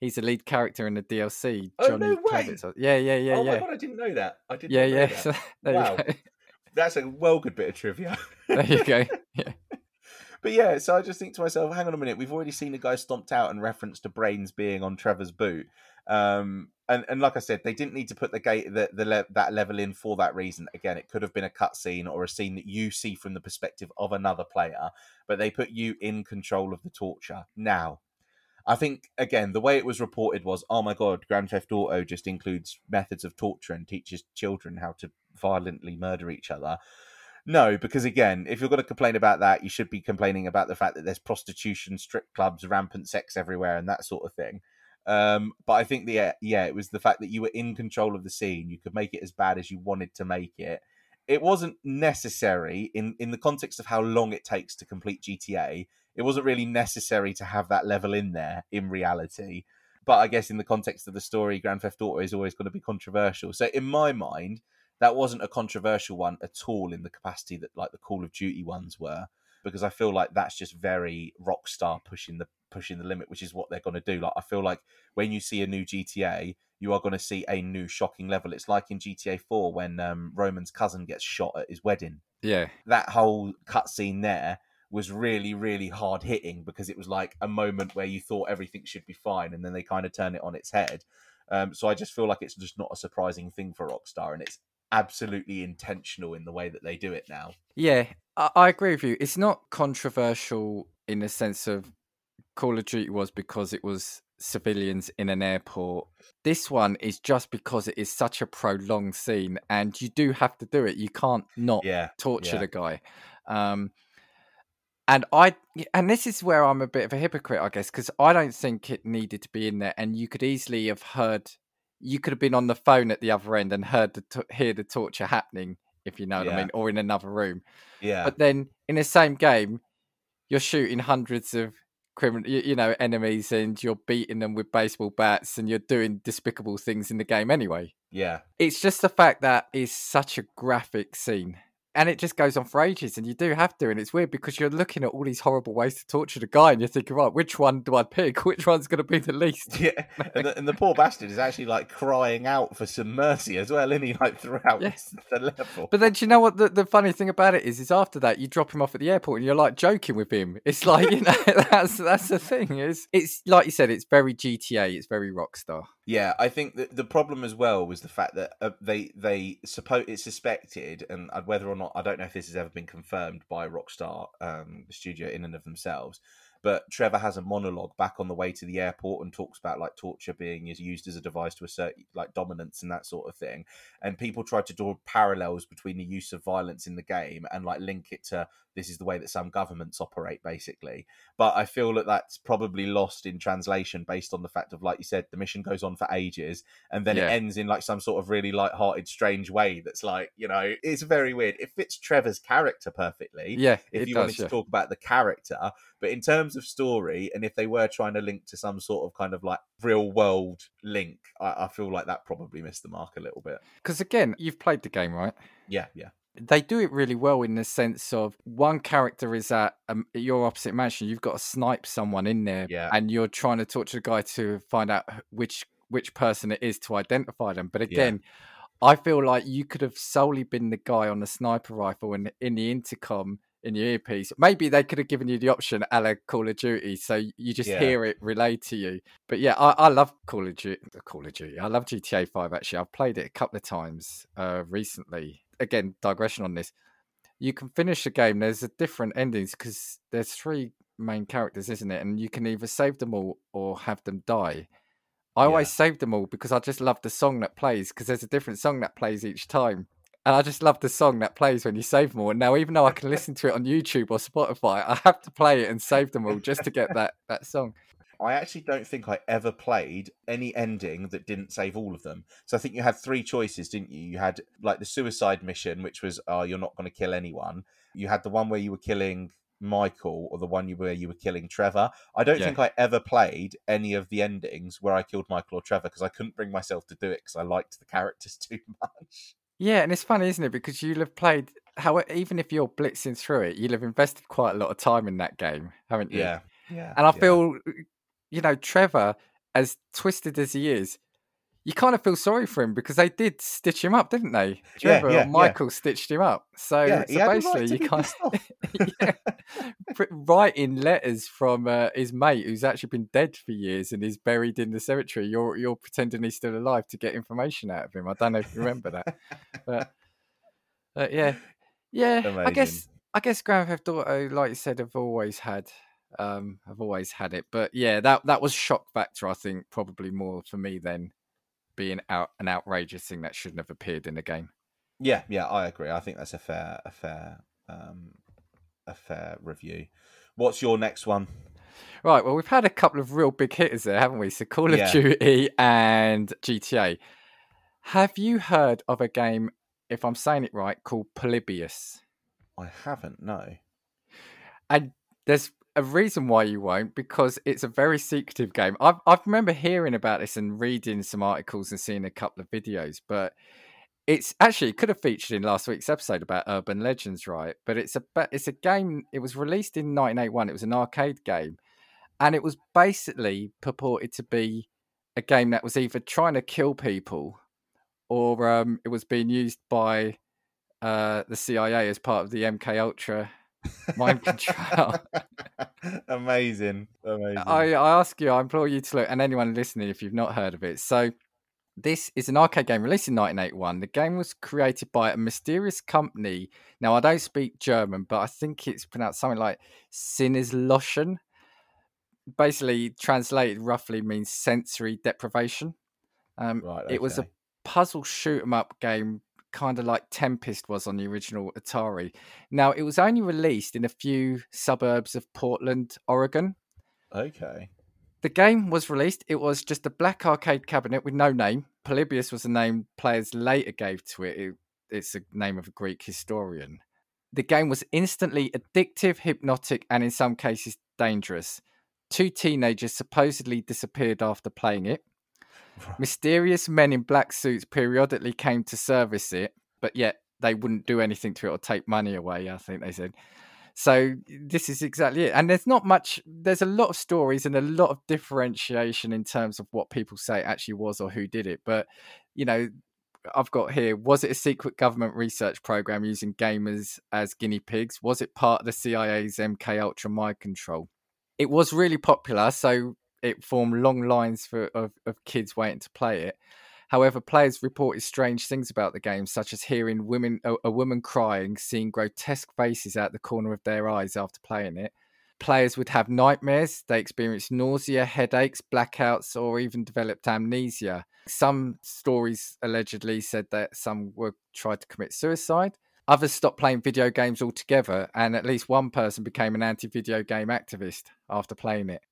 he's the lead character in the DLC. Oh, no way! Klebitz. Yeah, yeah, yeah, oh my god, I didn't know that. I didn't yeah, know yeah. Wow. That's a well good bit of trivia. There you go. Yeah, But yeah, so I just think to myself, hang on a minute, we've already seen a guy stomped out and reference to brains being on Trevor's boot. Um, and, and like I said, they didn't need to put the gate the, the le- that level in for that reason. Again, it could have been a cutscene or a scene that you see from the perspective of another player, but they put you in control of the torture. Now, I think again the way it was reported was, oh my god, Grand Theft Auto just includes methods of torture and teaches children how to violently murder each other. No, because again, if you're going to complain about that, you should be complaining about the fact that there's prostitution, strip clubs, rampant sex everywhere, and that sort of thing. Um, but I think the yeah, it was the fact that you were in control of the scene. You could make it as bad as you wanted to make it. It wasn't necessary in in the context of how long it takes to complete GTA. It wasn't really necessary to have that level in there in reality. But I guess in the context of the story, Grand Theft Auto is always going to be controversial. So in my mind, that wasn't a controversial one at all in the capacity that like the Call of Duty ones were, because I feel like that's just very Rockstar pushing the pushing the limit, which is what they're going to do. Like I feel like when you see a new GTA, you are going to see a new shocking level. It's like in GTA Four when um, Roman's cousin gets shot at his wedding. yeah, That whole cutscene there was really, really hard hitting because it was like a moment where you thought everything should be fine, and then they kind of turn it on its head. Um, so I just feel like it's just not a surprising thing for Rockstar, and it's absolutely intentional in the way that they do it now. yeah. I, I agree with you. It's not controversial in the sense of Call of Duty was because it was civilians in an airport. This one is just because it is such a prolonged scene, and you do have to do it. You can't not Yeah, torture yeah. the guy. Um, and I and this is where I'm a bit of a hypocrite, I guess, because I don't think it needed to be in there, and you could easily have heard. You could have been on the phone at the other end and heard the t- hear the torture happening, if you know what I mean, or in another room. yeah, But then in the same game, you're shooting hundreds of criminal, you, you know, enemies, and you're beating them with baseball bats, and you're doing despicable things in the game anyway yeah, it's just the fact that it's such a graphic scene and it just goes on for ages and you do have to and it's weird because you're looking at all these horrible ways to torture the guy and you're thinking right which one do i pick which one's going to be the least yeah. And the, and the poor bastard is actually like crying out for some mercy as well, isn't he? Like throughout Yes. the level. but then do you know what the, the funny thing about it is is after that you drop him off at the airport and you're like joking with him it's like you know that's that's the thing is it's like you said it's very gta it's very rockstar Yeah, I think that the problem as well was the fact that uh, they they suppose it's suspected, and uh, whether or not I don't know if this has ever been confirmed by Rockstar, um, the studio in and of themselves. But Trevor has a monologue back on the way to the airport and talks about like torture being is used as a device to assert like dominance and that sort of thing. And people try to draw parallels between the use of violence in the game and like link it to this is the way that some governments operate, basically but I feel that that's probably lost in translation based on the fact of, like you said, the mission goes on for ages and then Yeah. it ends in like some sort of really light-hearted, strange way. That's like, you know, it's very weird. It fits Trevor's character perfectly. yeah If you does wanted yeah. to talk about the character, but in terms of story, and if they were trying to link to some sort of kind of like real world link, I, I feel like that probably missed the mark a little bit. because again you've played the game right Yeah, yeah, they do it really well in the sense of one character is at um, your opposite mansion. You've got to snipe someone in there, Yeah. and you're trying to torture the guy to find out which which person it is to identify them. But again, I feel like you could have solely been the guy on the sniper rifle and in the intercom in your earpiece. Maybe they could have given you the option a la Call of Duty, so you just Yeah. hear it relayed to you. But yeah, I, I love Call of Duty. Call of Duty. I love GTA Five. Actually, I've played it a couple of times uh, recently. Again, digression on this. You can finish the game. There's a different endings because there's three main characters, isn't it? And you can either save them all or have them die. I always save them all because I just love the song that plays because there's a different song that plays each time. And I just love the song that plays when you save them all. And now, even though I can listen to it on YouTube or Spotify, I have to play it and save them all just to get that, that song. I actually don't think I ever played any ending that didn't save all of them. So I think you had three choices, didn't you? You had like the suicide mission, which was, oh, you're not going to kill anyone. You had the one where you were killing Michael, or the one where you were killing Trevor. I don't Yeah. think I ever played any of the endings where I killed Michael or Trevor because I couldn't bring myself to do it because I liked the characters too much. Yeah, and it's funny, isn't it? Because you'll have played, how even if you're blitzing through it, you'll have invested quite a lot of time in that game, haven't you? Yeah, yeah. And I yeah. feel, you know, Trevor, as twisted as he is, you kind of feel sorry for him because they did stitch him up, didn't they? Yeah, yeah, Michael stitched him up. So, yeah, so basically, you kind yeah, writing letters from uh, his mate who's actually been dead for years and is buried in the cemetery. You're you're pretending he's still alive to get information out of him. I don't know if you remember that, but uh, yeah, yeah. I guess I guess Grand Theft Auto, like you said, have always had. Um, I've always had it, but yeah, that that was shock factor. I think probably more for me than being out an outrageous thing that shouldn't have appeared in the game. Yeah, yeah, I agree. I think that's a fair, a fair, um, a fair review. What's your next one? Right. Well, we've had a couple of real big hitters there, haven't we? So Call of Yeah. Duty and GTA. Have you heard of a game, if I'm saying it right, called Polybius? I haven't. No. And there's a reason why you won't, because it's a very secretive game. I I remember hearing about this and reading some articles and seeing a couple of videos, but it's actually it could have featured in last week's episode about urban legends, right? But it's a it's a game. It was released in 1981. It was an arcade game, and it was basically purported to be a game that was either trying to kill people, or um, it was being used by uh, the CIA as part of the MK Ultra mind control. amazing, amazing. I, I ask you, I implore you to look, and anyone listening, if you've not heard of it. So, this is an arcade game released in 1981. The game was created by a mysterious company. Now, I don't speak German, but I think it's pronounced something like Sinnesloschen. Basically, translated roughly means sensory deprivation. Um, right. It was a puzzle shoot 'em up game, kind of like Tempest was on the original Atari. Now, it was only released in a few suburbs of Portland, Oregon. okay. The game was released. It was just a black arcade cabinet with no name. Polybius was the name players later gave to it. it it's the name of a Greek historian. The game was instantly addictive, hypnotic, and in some cases dangerous. Two teenagers supposedly disappeared after playing it. Mysterious men in black suits periodically came to service it, but yet they wouldn't do anything to it or take money away, I think they said. So this is exactly it. And there's not much there's a lot of stories and a lot of differentiation in terms of what people say actually was or who did it. But you know, I've got here was it a secret government research program using gamers as guinea pigs? Was it part of the CIA's MK Ultra mind control? It was really popular, so it formed long lines for of, of kids waiting to play it. However, players reported strange things about the game, such as hearing women a, a woman crying, seeing grotesque faces out the corner of their eyes after playing it. Players would have nightmares, they experienced nausea, headaches, blackouts, or even developed amnesia. Some stories allegedly said that some were tried to commit suicide. Others stopped playing video games altogether, and at least one person became an anti video game activist after playing it.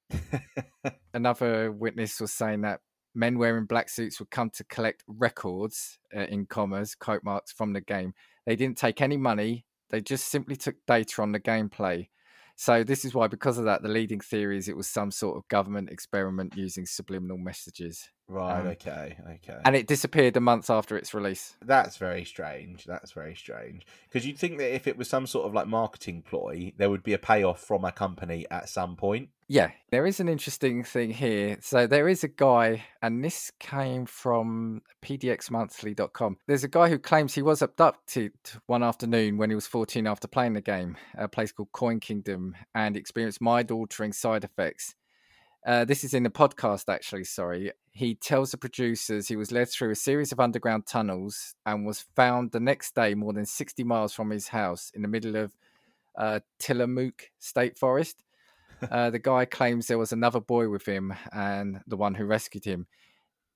Another witness was saying that men wearing black suits would come to collect records uh, in commas quote marks from the game. They didn't take any money they just simply took data on the gameplay. So this is why because of that the leading theory is it was some sort of government experiment using subliminal messages Right. Um, okay. Okay. and it disappeared a month after its release. That's very strange. That's very strange. Because you'd think that if it was some sort of like marketing ploy, there would be a payoff from a company at some point. Yeah, there is an interesting thing here. So there is a guy, and this came from pdxmonthly.com. There's a guy who claims he was abducted one afternoon when he was 14 after playing the game, a place called Coin Kingdom, and experienced mind altering side effects. Uh, this is in the podcast, actually. Sorry. He tells the producers he was led through a series of underground tunnels and was found the next day more than 60 miles from his house in the middle of uh, Tillamook State Forest. Uh, the guy claims there was another boy with him and the one who rescued him.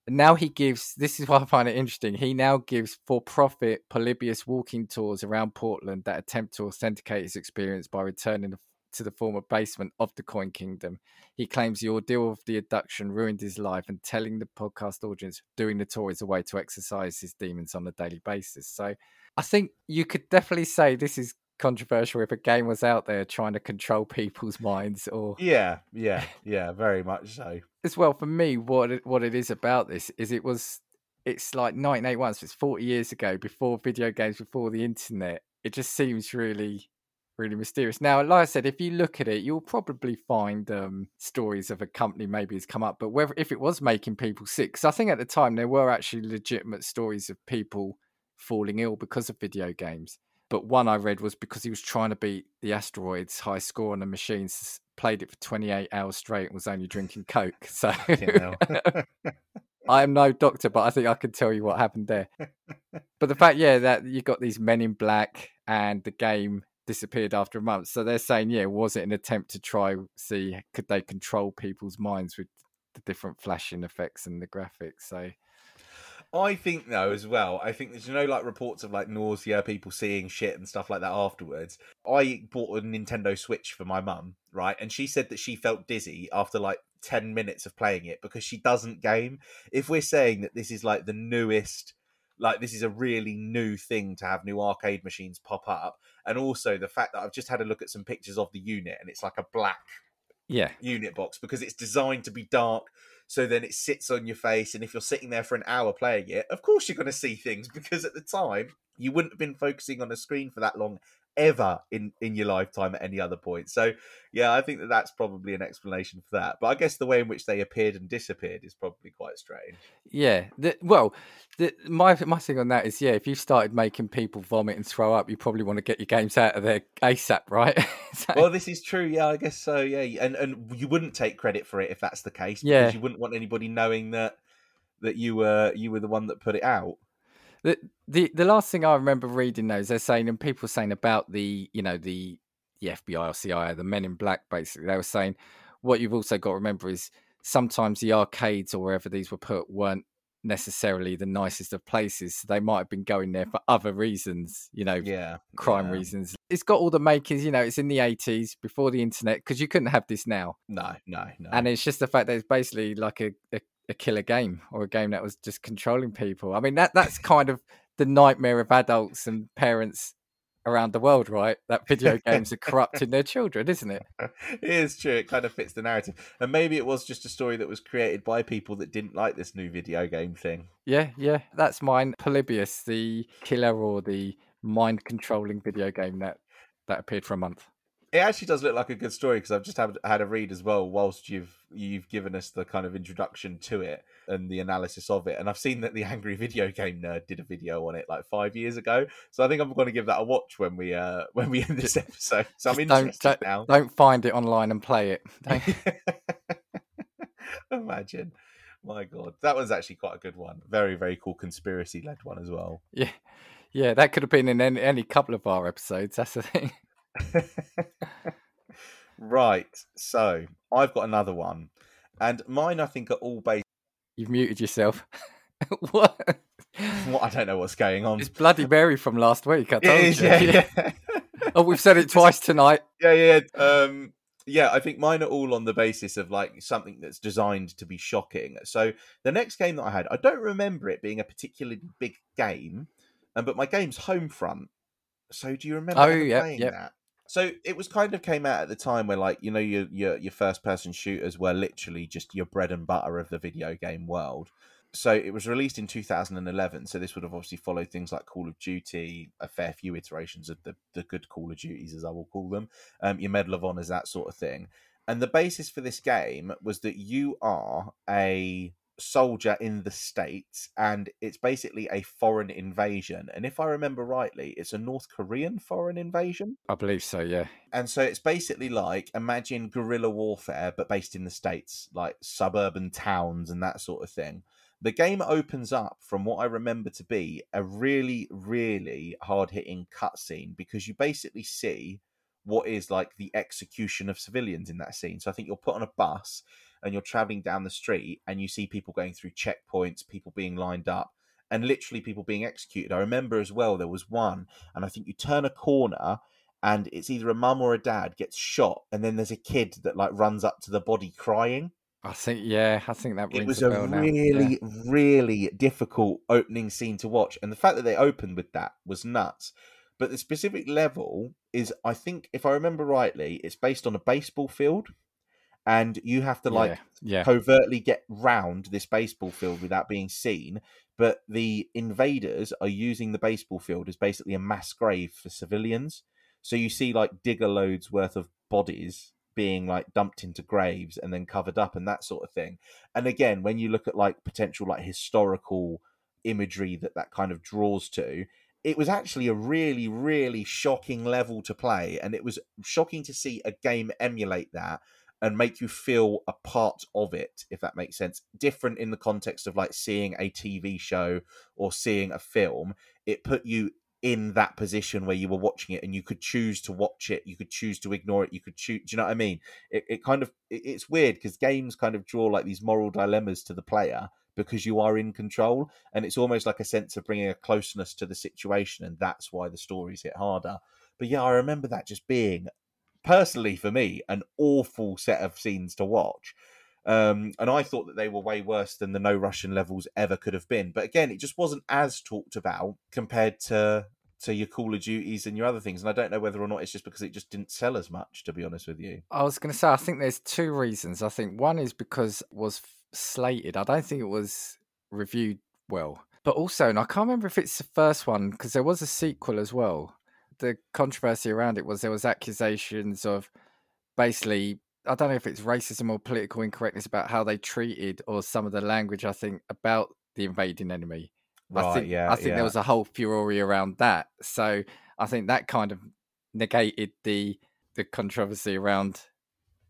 Now he gives, this is what I find it interesting. He now gives for profit Polybius walking tours around Portland that attempt to authenticate his experience by returning to the former basement of the Coin Kingdom. He claims the ordeal of the abduction ruined his life and telling the podcast audience doing the tour is a way to exercise his demons on a daily basis. So I think you could definitely say this is controversial if a game was out there trying to control people's minds or Yeah. Yeah. Yeah. Very much so. as well for me what it, what it is about this is it was it's like 1981 so it's 40 years ago before video games before the internet it just seems really really mysterious now like i said if you look at it you'll probably find um, stories of a company maybe has come up but whether if it was making people sick because i think at the time there were actually legitimate stories of people falling ill because of video games but one I read was because he was trying to beat the asteroids high score on the machines, played it for 28 hours straight and was only drinking Coke. So I am no doctor, but I think I can tell you what happened there. but the fact, yeah, that you got these men in black and the game disappeared after a month. So they're saying, yeah, was it an attempt to try see could they control people's minds with the different flashing effects and the graphics? So I think though as well. I think there's you know like reports of like nausea, people seeing shit and stuff like that afterwards. I bought a Nintendo Switch for my mum, right, and she said that she felt dizzy after like ten minutes of playing it because she doesn't game. If we're saying that this is like the newest, like this is a really new thing to have new arcade machines pop up, and also the fact that I've just had a look at some pictures of the unit and it's like a black yeah, unit box because it's designed to be dark so then it sits on your face and if you're sitting there for an hour playing it of course you're going to see things because at the time you wouldn't have been focusing on a screen for that long ever in in your lifetime at any other point so yeah i think that that's probably an explanation for that but i guess the way in which they appeared and disappeared is probably quite strange yeah. The, well, the, my my thing on that is, yeah, if you've started making people vomit and throw up, you probably want to get your games out of there ASAP, right? So- well this is true yeah i guess so yeah and and you wouldn't take credit for it if that's the case because Yeah. you wouldn't want anybody knowing that that you were you were the one that put it out the the the last thing I remember reading those, they're saying and people saying about the you know the the FBI or CIA, the Men in Black, basically, they were saying what you've also got to remember is sometimes the arcades or wherever these were put weren't necessarily the nicest of places. So they might have been going there for other reasons, you know, yeah crime yeah. reasons. It's got all the makings, you know, it's in the 80s before the internet because you couldn't have this now. no no no And it's just the fact that it's basically like a, a, a killer game or a game that was just controlling people. I mean, that that's kind of the nightmare of adults and parents around the world, right? That video games are corrupting their children, isn't it? it is true. It kind of fits the narrative. And maybe it was just a story that was created by people that didn't like this new video game thing. Yeah, yeah. That's mine. Polybius, the killer or the mind controlling video game that that appeared for a month. It actually does look like a good story because I've just had, had a read as well whilst you've you've given us the kind of introduction to it and the analysis of it. And I've seen that the Angry Video Game Nerd did a video on it like five years ago. So I think I'm going to give that a watch when we uh when we end this episode. So I'm Just don't- interested now. Don't find it online and play it. Imagine. My God, that was actually quite a good one. Very, very cool conspiracy led one as well. yeah, yeah. That could have been in any, any couple of our episodes. That's the thing. right. So I've got another one. And mine, I think, are all based. You've muted yourself. what? Well, I don't know what's going on. It's Bloody Mary from last week. I told is, you. yeah, yeah. Oh, we've said it twice tonight. yeah, yeah. yeah. Um, yeah, I think mine are all on the basis of like something that's designed to be shocking. So the next game that I had, I don't remember it being a particularly big game, um, but my game's Homefront. So do you remember Oh, yep, playing yep. that? So it was kind of came out at the time where, like, you know, your your your first person shooters were literally just your bread and butter of the video game world. So it was released in 2011. So this would have obviously followed things like Call of Duty, a fair few iterations of the the good Call of Duties, as I will call them, um, your Medal of Honors, that sort of thing. And the basis for this game was that you are a soldier in the states and it's basically a foreign invasion and if i remember rightly it's a north korean foreign invasion. I believe so yeah. And so it's basically like imagine guerrilla warfare but based in the states like suburban towns and that sort of thing. The game opens up from what i remember to be a really really hard hitting cutscene because you basically see what is like the execution of civilians in that scene. So i think you're put on a bus and you're traveling down the street and you see people going through checkpoints, people being lined up, and literally people being executed. I remember as well there was one, and I think you turn a corner and it's either a mum or a dad gets shot, and then there's a kid that like runs up to the body crying. I think yeah, I think that it was a, a really, yeah. really difficult opening scene to watch, and the fact that they opened with that was nuts. But the specific level is, I think, if I remember rightly, it's based on a baseball field and you have to like yeah, yeah. covertly get round this baseball field without being seen. But the invaders are using the baseball field as basically a mass grave for civilians. So you see like digger loads worth of bodies being like dumped into graves and then covered up and that sort of thing. And again, when you look at like potential like historical imagery that that kind of draws to, it was actually a really, really shocking level to play. And it was shocking to see a game emulate that and make you feel a part of it, if that makes sense. Different in the context of like seeing a TV show or seeing a film. It put you in that position where you were watching it and you could choose to watch it you could choose to ignore it you could choose do you know what i mean it, it kind of it, it's weird because games kind of draw like these moral dilemmas to the player because you are in control and it's almost like a sense of bringing a closeness to the situation and that's why the stories hit harder but yeah i remember that just being personally for me an awful set of scenes to watch. Um, and I thought that they were way worse than the no Russian levels ever could have been. But again, it just wasn't as talked about compared to to your Call of Duties and your other things. And I don't know whether or not it's just because it just didn't sell as much, to be honest with you. I was going to say, I think there's two reasons. I think one is because was slated. I don't think it was reviewed well. But also, and I can't remember if it's the first one because there was a sequel as well the controversy around it was there was accusations of basically I don't know if it's racism or political incorrectness about how they treated or some of the language I think about the invading enemy. Right, I think yeah, I think yeah. there was a whole furore around that. So I think that kind of negated the the controversy around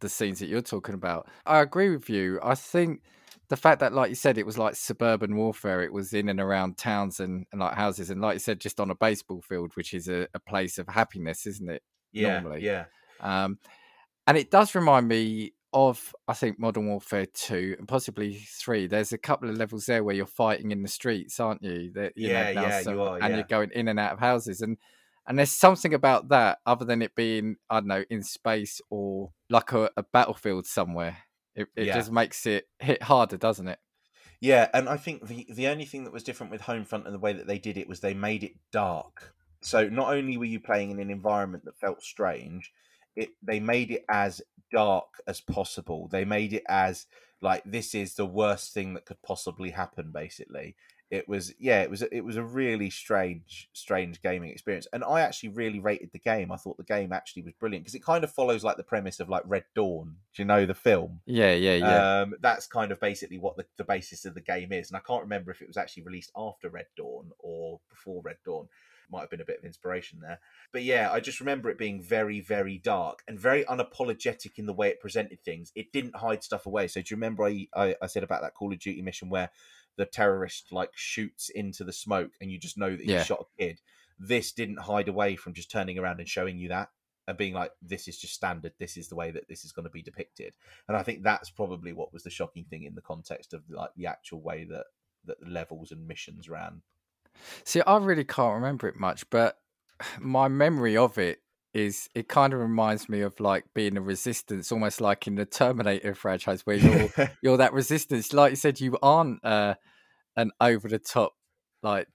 the scenes that you're talking about. I agree with you. I think the fact that, like you said, it was like suburban warfare. It was in and around towns and, and like houses, and like you said, just on a baseball field, which is a, a place of happiness, isn't it? Yeah, normally, yeah. Um, and it does remind me of, I think, Modern Warfare Two and possibly Three. There's a couple of levels there where you're fighting in the streets, aren't you? That you Yeah, know, yeah, some- you are, and yeah. you're going in and out of houses, and and there's something about that other than it being, I don't know, in space or like a, a battlefield somewhere. It, it Yeah. just makes it hit harder, doesn't it? Yeah, and I think the the only thing that was different with Homefront and the way that they did it was they made it dark. So not only were you playing in an environment that felt strange, it they made it as dark as possible. They made it as like this is the worst thing that could possibly happen. Basically, it was yeah, it was it was a really strange strange gaming experience, and I actually really rated the game. I thought the game actually was brilliant because it kind of follows like the premise of like Red Dawn. Do you know the film? Yeah, yeah, yeah. Um, that's kind of basically what the, the basis of the game is. And I can't remember if it was actually released after Red Dawn or before Red Dawn. Might have been a bit of inspiration there. But yeah, I just remember it being very, very dark and very unapologetic in the way it presented things. It didn't hide stuff away. So do you remember I, I, I said about that Call of Duty mission where the terrorist like shoots into the smoke and you just know that he Yeah. shot a kid? This didn't hide away from just turning around and showing you that and being like, this is just standard. This is the way that this is going to be depicted. And I think that's probably what was the shocking thing in the context of like the actual way that that the levels and missions ran. See, I really can't remember it much, but my memory of it is it kind of reminds me of like being a resistance, almost like in the Terminator franchise, where you're you're that resistance. Like you said, you aren't uh, an over the top like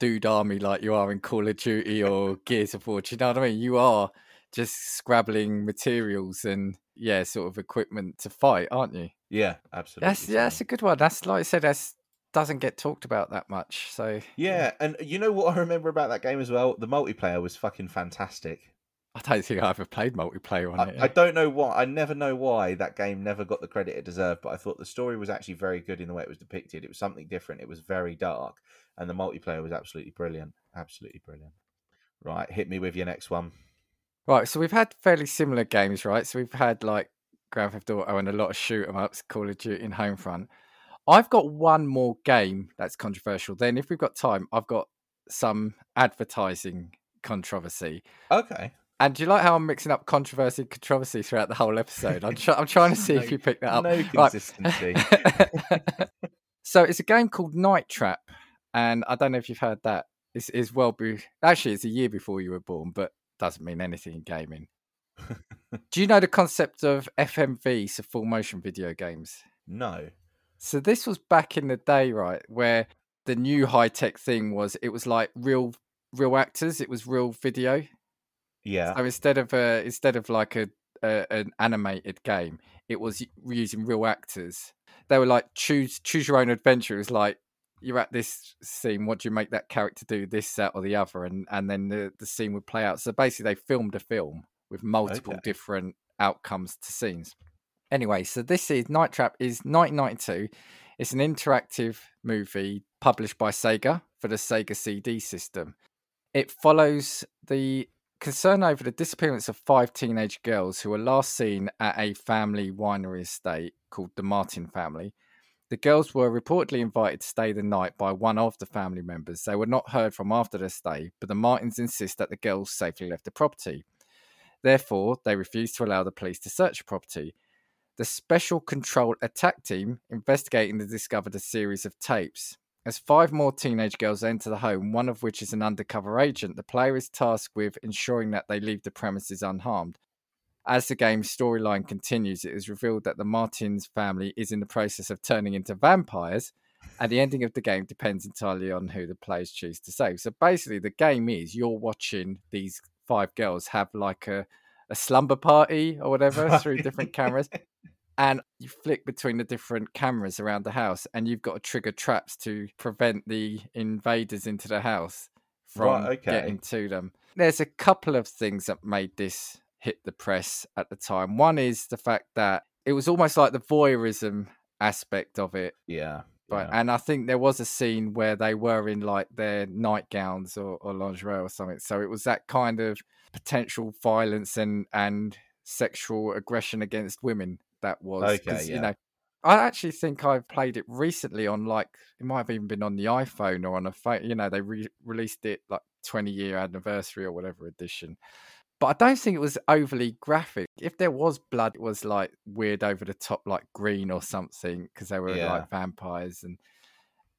dude army like you are in Call of Duty or Gears of War. Do you know what I mean? You are just scrabbling materials and yeah, sort of equipment to fight, aren't you? Yeah, absolutely. That's yeah, that's a good one. That's like I said, that's doesn't get talked about that much. So Yeah, and you know what I remember about that game as well? The multiplayer was fucking fantastic. I don't think I ever played multiplayer on I, it. I don't know why. I never know why that game never got the credit it deserved. But I thought the story was actually very good in the way it was depicted. It was something different. It was very dark, and the multiplayer was absolutely brilliant. Absolutely brilliant. Right, hit me with your next one. Right, so we've had fairly similar games, right? So we've had like Grand Theft Auto and a lot of shoot 'em ups, Call of Duty and Homefront. I've got one more game that's controversial. Then, if we've got time, I've got some advertising controversy. Okay. And do you like how I'm mixing up controversy and controversy throughout the whole episode? I'm, try- I'm trying to see if you pick that up. No Right. consistency. so it's a game called Night Trap, and I don't know if you've heard that. It's, it's well, be- actually, it's a year before you were born, but doesn't mean anything in gaming. Do you know the concept of FMV, so full motion video games? no. So this was back in the day, right, where the new high tech thing was it was like real real actors, it was real video. Yeah. So instead of uh, instead of like a, a an animated game, it was using real actors. They were like choose choose your own adventure. It was like you're at this scene. What do you make that character do? This, that, or the other, and and then the the scene would play out. So basically, they filmed a film with multiple Okay. different outcomes to scenes. Anyway, so this is Night Trap is 1992. It's an interactive movie published by Sega for the Sega CD system. It follows the concern over the disappearance of five teenage girls who were last seen at a family winery estate called the Martin family. The girls were reportedly invited to stay the night by one of the family members. They were not heard from after their stay, but the Martins insist that the girls safely left the property. Therefore, they refuse to allow the police to search the property. The Special Control Attack Team investigating the discovered a series of tapes. As five more teenage girls enter the home, one of which is an undercover agent, the player is tasked with ensuring that they leave the premises unharmed. As the game's storyline continues, it is revealed that the Martins family is in the process of turning into vampires, and the ending of the game depends entirely on who the players choose to save. So basically, the game is you're watching these five girls have like a, a slumber party or whatever through different cameras and you flick between the different cameras around the house and you've got to trigger traps to prevent the invaders into the house from Right, okay. getting to them there's a couple of things that made this hit the press at the time one is the fact that it was almost like the voyeurism aspect of it Yeah. Right, yeah. and I think there was a scene where they were in like their nightgowns or, or lingerie or something. So it was that kind of potential violence and and sexual aggression against women that was. Okay, yeah. You know, I actually think I've played it recently on like it might have even been on the iPhone or on a phone. You know, they re- released it like twenty year anniversary or whatever edition. But I don't think it was overly graphic. If there was blood, it was like weird over the top, like green or something, because they were Yeah. like vampires. And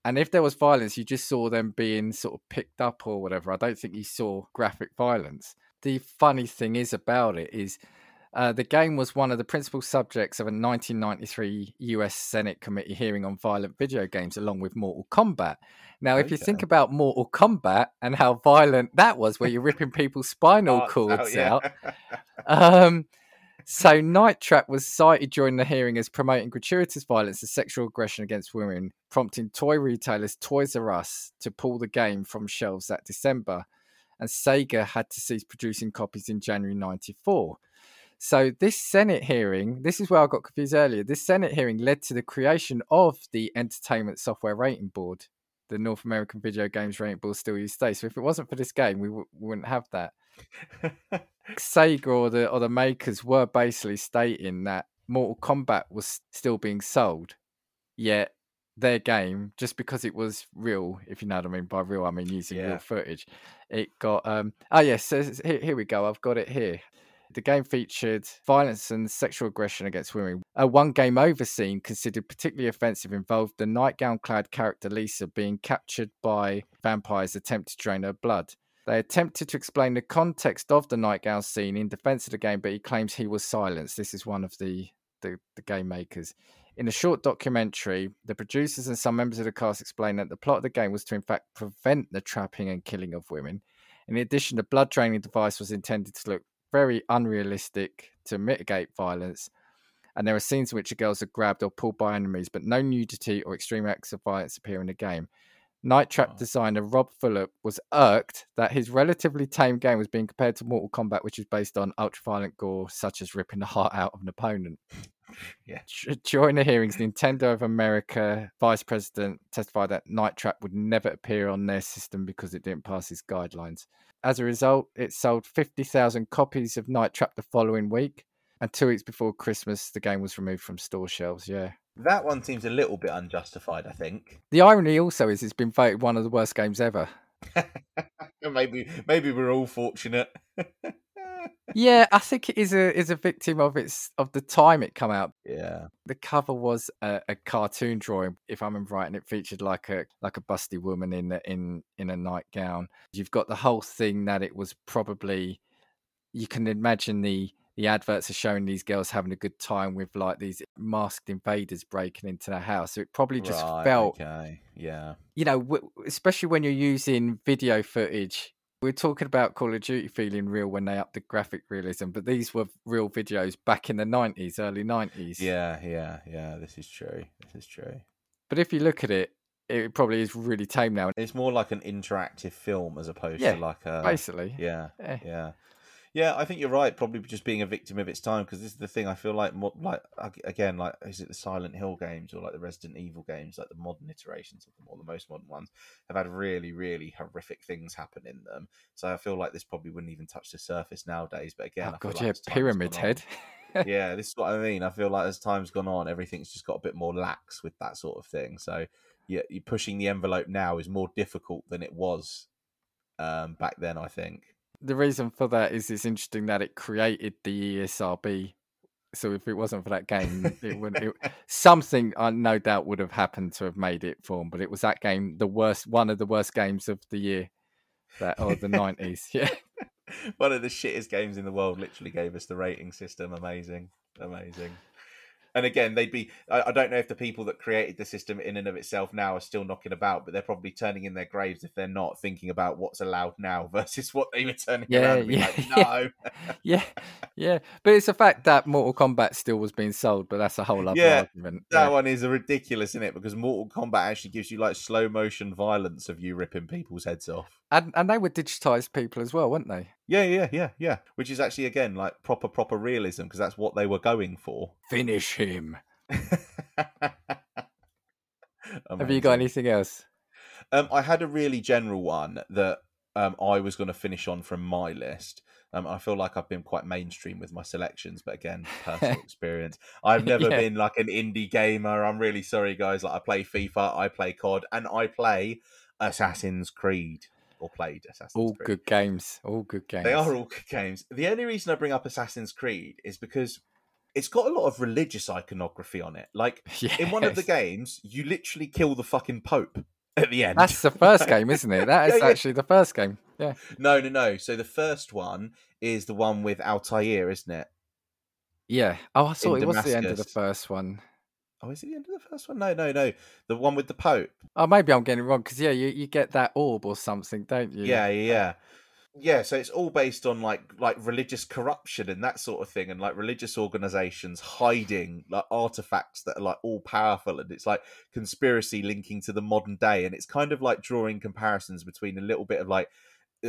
and if there was violence, you just saw them being sort of picked up or whatever. I don't think you saw graphic violence. The funny thing is about it is uh, the game was one of the principal subjects of a 1993 US Senate committee hearing on violent video games, along with Mortal Kombat. Now, if you think about Mortal Kombat and how violent that was, where you're ripping people's spinal Parts cords yeah. out, um, so Night Trap was cited during the hearing as promoting gratuitous violence and sexual aggression against women, prompting toy retailers Toys R Us to pull the game from shelves that December. And Sega had to cease producing copies in January 94. So this Senate hearing, this is where I got confused earlier. This Senate hearing led to the creation of the Entertainment Software Rating Board. The North American Video Games Rating Board still used today. So if it wasn't for this game, we, w- we wouldn't have that. Sega or the or the makers were basically stating that Mortal Kombat was still being sold, yet their game, just because it was real, if you know what I mean by real, I mean using Yeah. real footage, it got um oh yes, so here, here we go, I've got it here. The game featured violence and sexual aggression against women. A one game over scene considered particularly offensive involved the nightgown clad character Lisa being captured by vampires attempting to drain her blood. They attempted to explain the context of the nightgown scene in defense of the game, but he claims he was silenced. This is one of the, the, the game makers. In a short documentary, the producers and some members of the cast explained that the plot of the game was to, in fact, prevent the trapping and killing of women. In addition, the blood draining device was intended to look very unrealistic to mitigate violence. And there are scenes in which the girls are grabbed or pulled by enemies, but no nudity or extreme acts of violence appear in the game. Night Trap Oh. designer Rob Fulop was irked that his relatively tame game was being compared to Mortal Kombat, which is based on ultra-violent gore, such as ripping the heart out of an opponent. Yeah. During the hearings, Nintendo of America vice president testified that Night Trap would never appear on their system because it didn't pass its guidelines. As a result, it sold 50,000 copies of Night Trap the following week, and two weeks before Christmas, the game was removed from store shelves. Yeah. That one seems a little bit unjustified, I think. The irony also is it's been voted one of the worst games ever. maybe maybe we're all fortunate. Yeah, I think it is a is a victim of its of the time it come out. yeah. The cover was a, a cartoon drawing, if I remember right, and it featured like a like a busty woman in a, in in a nightgown. You've got the whole thing that it was probably you can imagine the the adverts are showing these girls having a good time with like these masked invaders breaking into their house. So it probably just Right, felt okay. Yeah. you know, w- especially when you're using video footage. We're talking about Call of Duty feeling real when they upped the graphic realism, but these were real videos back in the 90s, early 90s. Yeah, yeah, yeah. This is true. This is true. But if you look at it, it probably is really tame now, It's more like an interactive film as opposed Yeah, to like a basically. Yeah, Eh. yeah, yeah. I think you're right. Probably just being a victim of its time because this is the thing. I feel like, mo- like again, like is it the Silent Hill games or like the Resident Evil games, like the modern iterations of them or the most modern ones have had really, really horrific things happen in them. So I feel like this probably wouldn't even touch the surface nowadays. But again, oh, I feel God, like yeah, as time has Pyramid Head. yeah, this is what I mean. I feel like as time's gone on, everything's just got a bit more lax with that sort of thing. So, yeah, you pushing the envelope now is more difficult than it was um, back then. I think. The reason for that is it's interesting that it created the ESRB. So if it wasn't for that game, it would it, something I no doubt would have happened to have made it form. But it was that game, the worst, one of the worst games of the year, that or the nineties. Yeah, One of the shittest games in the world literally gave us the rating system. Amazing, amazing. And again, they'd be. I, I don't know if the people that created the system in and of itself now are still knocking about, but they're probably turning in their graves if they're not thinking about what's allowed now versus what they were turning Yeah, around and yeah, like, yeah. no. yeah, yeah. But it's the fact that Mortal Kombat still was being sold, but that's a whole other Yeah, argument. That Yeah. one is a ridiculous, isn't it? Because Mortal Kombat actually gives you like slow motion violence of you ripping people's heads off. And and they were digitized people as well, weren't they? Yeah, yeah, yeah, yeah. Which is actually again like proper, proper realism because that's what they were going for. Finish him. Have you got anything else? Um, I had a really general one that um, I was going to finish on from my list. Um, I feel like I've been quite mainstream with my selections, but again, personal experience. I've never Yeah. been like an indie gamer. I'm really sorry, guys. Like I play FIFA, I play COD, and I play Assassin's Creed or played Assassin's All Creed. good games. All good games. They are all good games. The only reason I bring up Assassin's Creed is because it's got a lot of religious iconography on it. Like in one of the games, you literally kill the fucking Pope at the end. That's the first game, isn't it? That is Yeah, yeah. actually the first game. Yeah. No, no, no. So the first one is the one with Altair, isn't it? Yeah. Oh, I thought In it was the end of the first one. Oh, is it the end of the first one? No, no, no. The one with the Pope. Oh, maybe I'm getting it wrong because yeah, you, you get that orb or something, don't you? Yeah, yeah, yeah. Yeah, so it's all based on like like religious corruption and that sort of thing, and like religious organizations hiding like artifacts that are like all powerful, and it's like conspiracy linking to the modern day, and it's kind of like drawing comparisons between a little bit of like,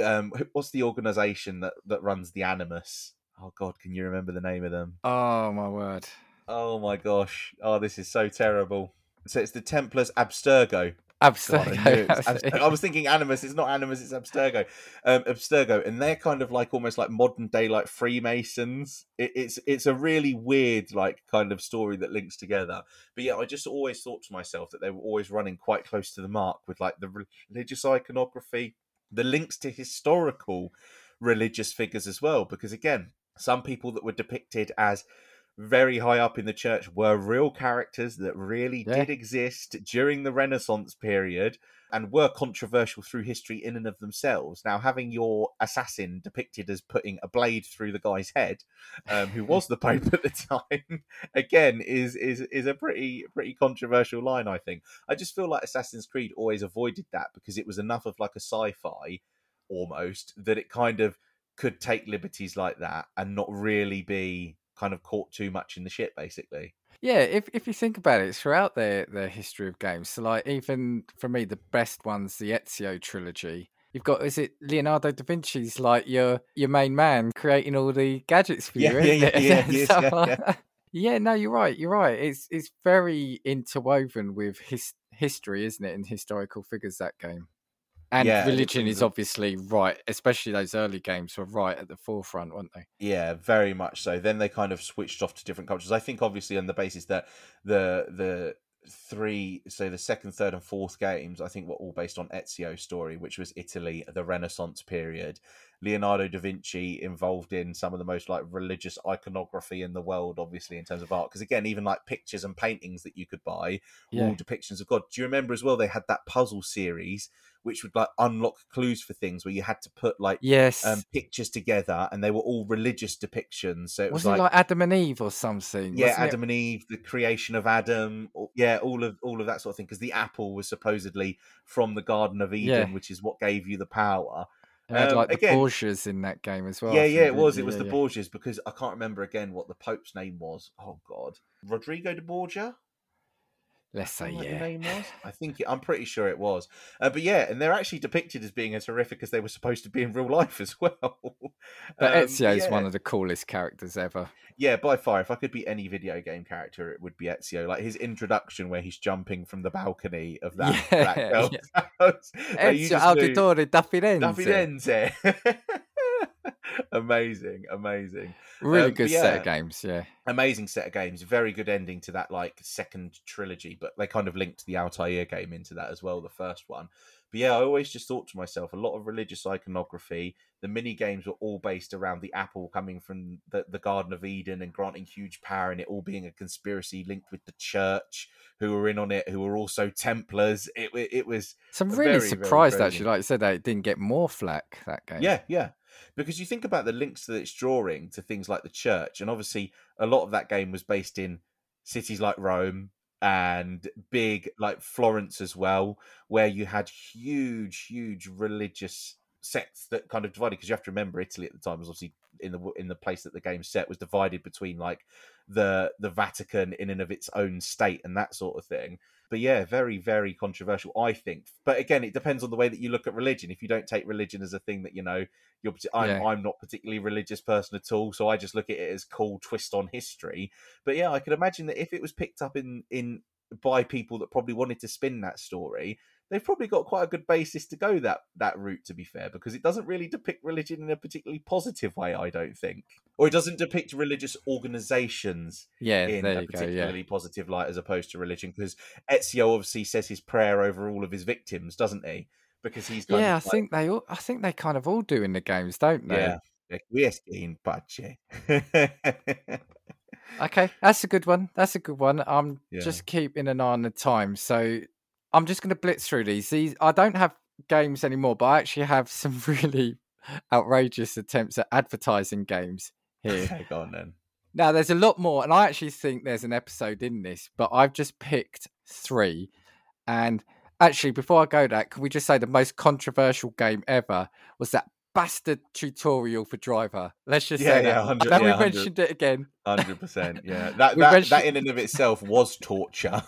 um, what's the organization that that runs the Animus? Oh God, can you remember the name of them? Oh my word. Oh my gosh. Oh, this is so terrible. So it's the Templars Abstergo. God, I, was Abstergo. I was thinking Animus. It's not Animus. It's Abstergo. Um, Abstergo, and they're kind of like almost like modern day like Freemasons. It, it's it's a really weird like kind of story that links together. But yeah, I just always thought to myself that they were always running quite close to the mark with like the religious iconography, the links to historical religious figures as well. Because again, some people that were depicted as very high up in the church were real characters that really Yeah. did exist during the Renaissance period and were controversial through history in and of themselves. Now, having your assassin depicted as putting a blade through the guy's head, um, who was the Pope at the time, again is is is a pretty pretty controversial line. I think. I just feel like Assassin's Creed always avoided that because it was enough of like a sci-fi almost that it kind of could take liberties like that and not really be kind of caught too much in the shit, basically. Yeah, if if you think about it, throughout their their history of games, so like even for me, the best ones, the Ezio trilogy. You've got is it Leonardo da Vinci's like your your main man creating all the gadgets for Yeah, you, yeah, isn't yeah, it? yeah, yes, yeah, yeah. Uh, yeah, no, you're right. You're right. It's it's very interwoven with his history, isn't it, and historical figures that game. And Yeah, religion is obviously right, especially those early games were right at the forefront, weren't they? Yeah, very much so. Then they kind of switched off to different cultures. I think obviously on the basis that the the three so the second, third, and fourth games, I think were all based on Ezio's story, which was Italy, the Renaissance period. Leonardo da Vinci involved in some of the most like religious iconography in the world, obviously in terms of art. Because again, even like pictures and paintings that you could buy were all depictions of God. Do you remember as well? They had that puzzle series which would like unlock clues for things where you had to put like Yes. um, pictures together, and they were all religious depictions. So it was, was it like Adam and Eve or something? yeah, wasn't it? Adam and Eve, the creation of Adam, or- yeah, all of all of that sort of thing. Because the apple was supposedly from the Garden of Eden, Yeah. which is what gave you the power. Had um, like the again- Borgias in that game as well. yeah, yeah, it was. It was yeah, the yeah. Borgias because I can't remember again what the Pope's name was. Oh God, Rodrigo de Borgia. Let's say yeah. name was. I think I'm pretty sure it was. Uh, but yeah, and they're actually depicted as being as horrific as they were supposed to be in real life as well. But Um, Ezio's yeah. one of the coolest characters ever. Yeah, by far. If I could be any video game character, it would be Ezio. Like his introduction, where he's jumping from the balcony of that, that Yeah, girl's yeah. house. Ezio Auditore da Da Firenze. Amazing, amazing, Really Um, good set of games, yeah. amazing set of games. Very good ending to that like second trilogy, but they kind of linked the Altair game into that as well, the first one. But yeah, I always just thought to myself, a lot of religious iconography. The mini games were all based around the apple coming from the, the Garden of Eden and granting huge power, and it all being a conspiracy linked with the church, who were in on it, who were also Templars. It it was So I'm really very, very surprised crazy. actually, like you said, that it didn't get more flack that game. Yeah, yeah. Because you think about the links that it's drawing to things like the church, and obviously a lot of that game was based in cities like Rome and big like Florence as well, where you had huge, huge religious sects that kind of divided. Because you have to remember, Italy at the time was obviously in the in the place that the game set was divided between like the the Vatican in and of its own state and that sort of thing. But yeah, very, very controversial, I think. But again, it depends on the way that you look at religion. If you don't take religion as a thing that you know, you're. I'm, Yeah. I'm not particularly a religious person at all, so I just look at it as cool twist on history. But yeah, I could imagine that if it was picked up in in by people that probably wanted to spin that story, they've probably got quite a good basis to go that that route. To be fair, because it doesn't really depict religion in a particularly positive way, I don't think, or it doesn't depict religious organisations Yeah, in a you go. particularly Yeah. positive light as opposed to religion because Ezio obviously says his prayer over all of his victims, doesn't he? Because he's Yeah, I like, think they all I think they kind of all do in the games, don't they? yeah, Requiescat in pace. Okay, that's a good one. That's a good one. I'm Yeah. just keeping an eye on the time, so I'm just going to blitz through these. These I don't have games anymore, but I actually have some really outrageous attempts at advertising games here. okay, go on then. now, there's a lot more, and I actually think there's an episode in this, but I've just picked three. And actually, before I go that, can we just say the most controversial game ever was that bastard tutorial for Driver? Let's just Yeah, say yeah, that. Then we yeah, 100. mentioned it again. Hundred percent, yeah. That that, mentioned- that in and of itself was torture.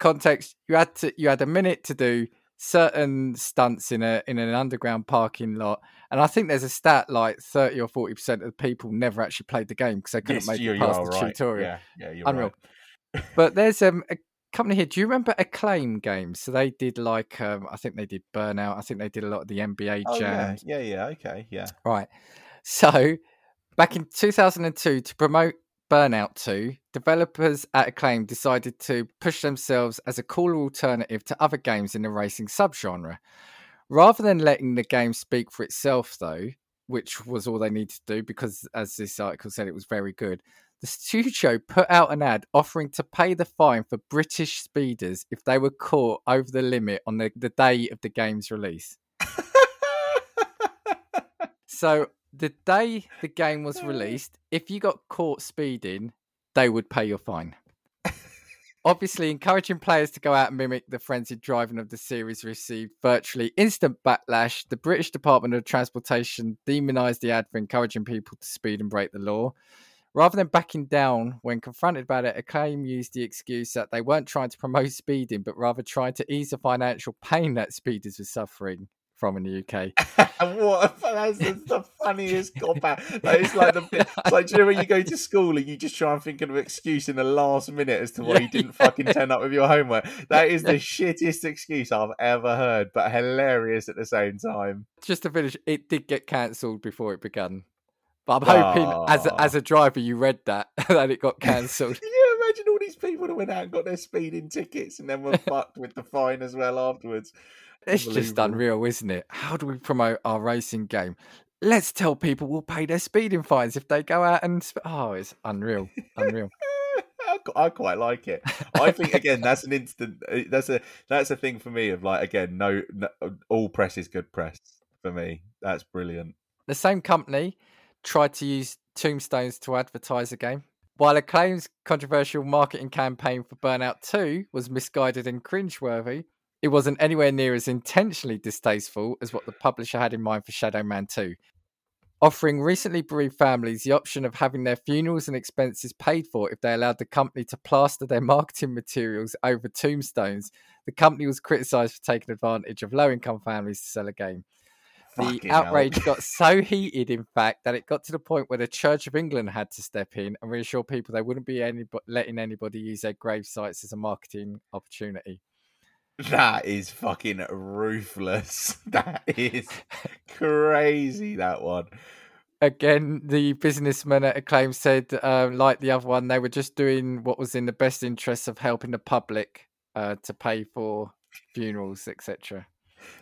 Context you had to you had a minute to do certain stunts in a in an underground parking lot and i think there's a stat like 30 or 40 percent of the people never actually played the game because they couldn't Yes, make you, it past the right. tutorial Yeah, yeah, you're Unreal. right. but there's um, a company here do you remember acclaim games so they did like um, i think they did burnout i think they did a lot of the nba Oh, yeah, yeah, yeah. Okay, yeah. Right. So, back in 2002, to promote Burnout 2, developers at Acclaim decided to push themselves as a cooler alternative to other games in the racing subgenre. Rather than letting the game speak for itself, though, which was all they needed to do because, as this article said, it was very good, the studio put out an ad offering to pay the fine for British speeders if they were caught over the limit on the, the day of the game's release. So the day the game was uh. released, if you got caught speeding, they would pay your fine. Obviously, encouraging players to go out and mimic the frenzied driving of the series received virtually instant backlash. The British Department of Transportation demonised the ad for encouraging people to speed and break the law. Rather than backing down when confronted about it, Acclaim used the excuse that they weren't trying to promote speeding, but rather trying to ease the financial pain that speeders were suffering from in the UK. what a, that's the, funniest cop out. Like, it's like the it's like do you know when you go to school and you just try and think of an excuse in the last minute as to why Yeah, you didn't yeah. fucking turn up with your homework. That is the shittiest excuse I've ever heard, but hilarious at the same time. Just to finish, it did get cancelled before it began. But I'm hoping, as a, as ah. a driver, you read that that it got cancelled. Can you imagine all these people that went out and got their speeding tickets and then were fucked with the fine as well afterwards? It's just unreal, isn't it? How do we promote our racing game? Let's tell people we'll pay their speeding fines if they go out and. Sp- oh, it's unreal, unreal. I quite like it. I think again that's an instant. uh, That's a that's a thing for me of like again no, no all press is good press for me. That's brilliant. the same company tried to use tombstones to advertise a game. While Acclaim's controversial marketing campaign for Burnout 2 was misguided and cringeworthy, it wasn't anywhere near as intentionally distasteful as what the publisher had in mind for Shadow Man 2. Offering recently bereaved families the option of having their funerals and expenses paid for if they allowed the company to plaster their marketing materials over tombstones, the company was criticised for taking advantage of low income families to sell a game. The hell. outrage got so heated, in fact, that it got to the point where the Church of England had to step in and reassure people they wouldn't be any, letting anybody use their grave sites as a marketing opportunity. That is fucking ruthless. That is crazy. That one. Again, the businessman at Acclaim said, uh, like the other one, they were just doing what was in the best interests of helping the public uh, to pay for funerals, etc.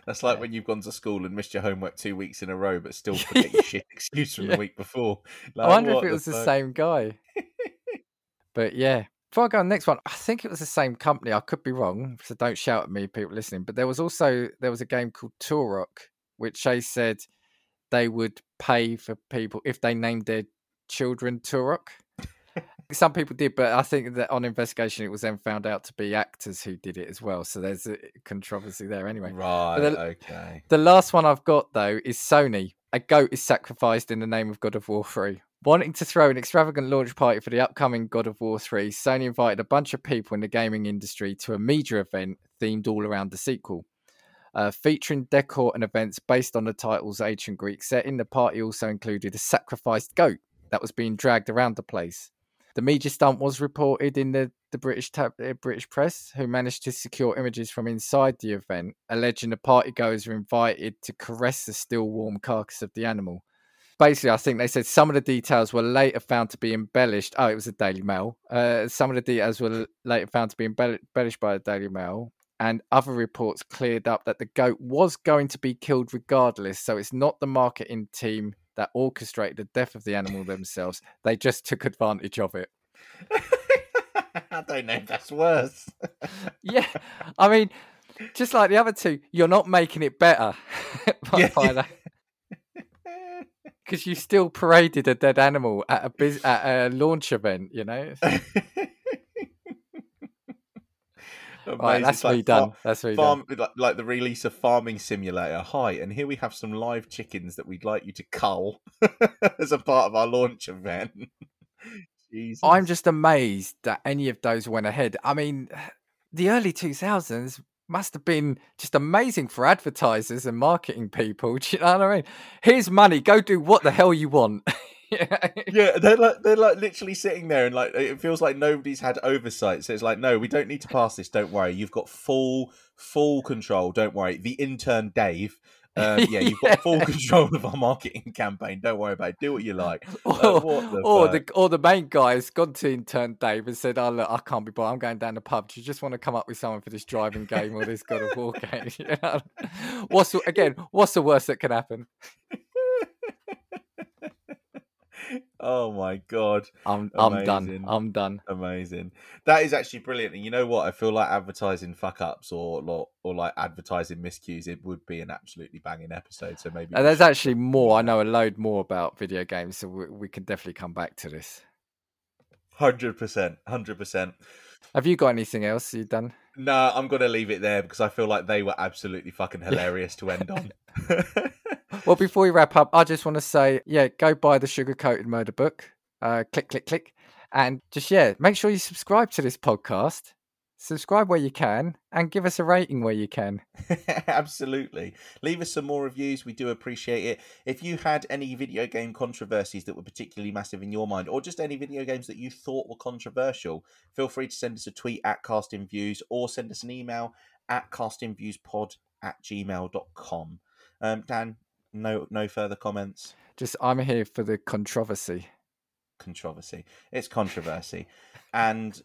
That's like Yeah. when you've gone to school and missed your homework two weeks in a row, but still forget your shit excuse from Yeah. the week before. I wonder if it was the fuck? same guy. but yeah. Before I go on the next one, I think it was the same company. I could be wrong, so don't shout at me, people listening. But there was also there was a game called Turok, which they said they would pay for people if they named their children Turok. Some people did, but I think that on investigation, it was then found out to be actors who did it as well. So there's a controversy there anyway. Right. the- okay. The last one I've got though is Sony. A goat is sacrificed in the name of God of War 3. Wanting to throw an extravagant launch party for the upcoming God of War 3, Sony invited a bunch of people in the gaming industry to a media event themed all around the sequel. Uh, featuring decor and events based on the title's ancient Greek setting, the party also included a sacrificed goat that was being dragged around the place. The media stunt was reported in the, the British tab, uh, British press, who managed to secure images from inside the event, alleging the partygoers were invited to caress the still warm carcass of the animal. Basically, I think they said some of the details were later found to be embellished. Oh, it was a Daily Mail. Uh, some of the details were later found to be embellished by the Daily Mail, and other reports cleared up that the goat was going to be killed regardless. So it's not the marketing team that orchestrated the death of the animal themselves. They just took advantage of it. I don't know if that's worse. Yeah, I mean, just like the other two, you're not making it better by, Yeah, by that because you still paraded a dead animal at a bus- at a launch event. You know, right? That's like done. fa- That's me Farm, like, like the release of Farming Simulator. Hi, and here we have some live chickens that we'd like you to cull as a part of our launch event. Jesus. I'm just amazed that any of those went ahead. I mean, the early 2000s must have been just amazing for advertisers and marketing people. Do you know what I mean? Here's money. Go do what the hell you want. yeah, they're like they're like literally sitting there and like it feels like nobody's had oversight. So it's like, no, we don't need to pass this. Don't worry, you've got full full control. Don't worry. The intern Dave, um, yeah, you've got full control of our marketing campaign. Don't worry about it. Do what you like. or, what the or the or the main guy's gone to intern Dave and said, "Oh look, I can't be bothered. I'm going down the pub. Do you just want to come up with someone for this driving game or this God of War game?" You know? What's again? What's the worst that can happen? Oh my god. I'm I'm done. Amazing. I'm done. Amazing. That is actually brilliant. And you know what? I feel like advertising fuck ups or lo- or like advertising miscues, it would be an absolutely banging episode. So maybe uh, And there's should- actually more. I know a load more about video games, so we, we can definitely come back to this. Hundred percent, hundred percent. Have you got anything else you done? No, I'm going to leave it there because I feel like they were absolutely fucking hilarious to end on. well, before we wrap up, I just want to say, yeah, go buy the Sugar Coated Murder book. Uh, click, click, click. And just, yeah, make sure you subscribe to this podcast subscribe where you can and give us a rating where you can. Absolutely. Leave us some more reviews. We do appreciate it. If you had any video game controversies that were particularly massive in your mind, or just any video games that you thought were controversial, feel free to send us a tweet at castingviews or send us an email at castingviewspod at gmail.com. Um, Dan, no no further comments. Just I'm here for the controversy. Controversy. It's controversy. and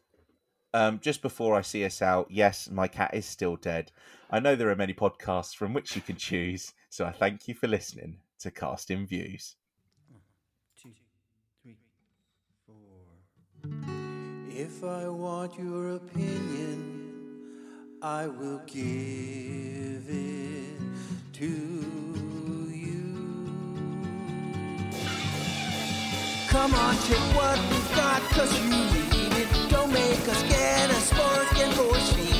um, just before I see us out, yes, my cat is still dead. I know there are many podcasts from which you can choose, so I thank you for listening to Casting Views. Two, three, four. If I want your opinion, I will give it to Come on, take what we've got, cause you need it. Don't make us get a spark and force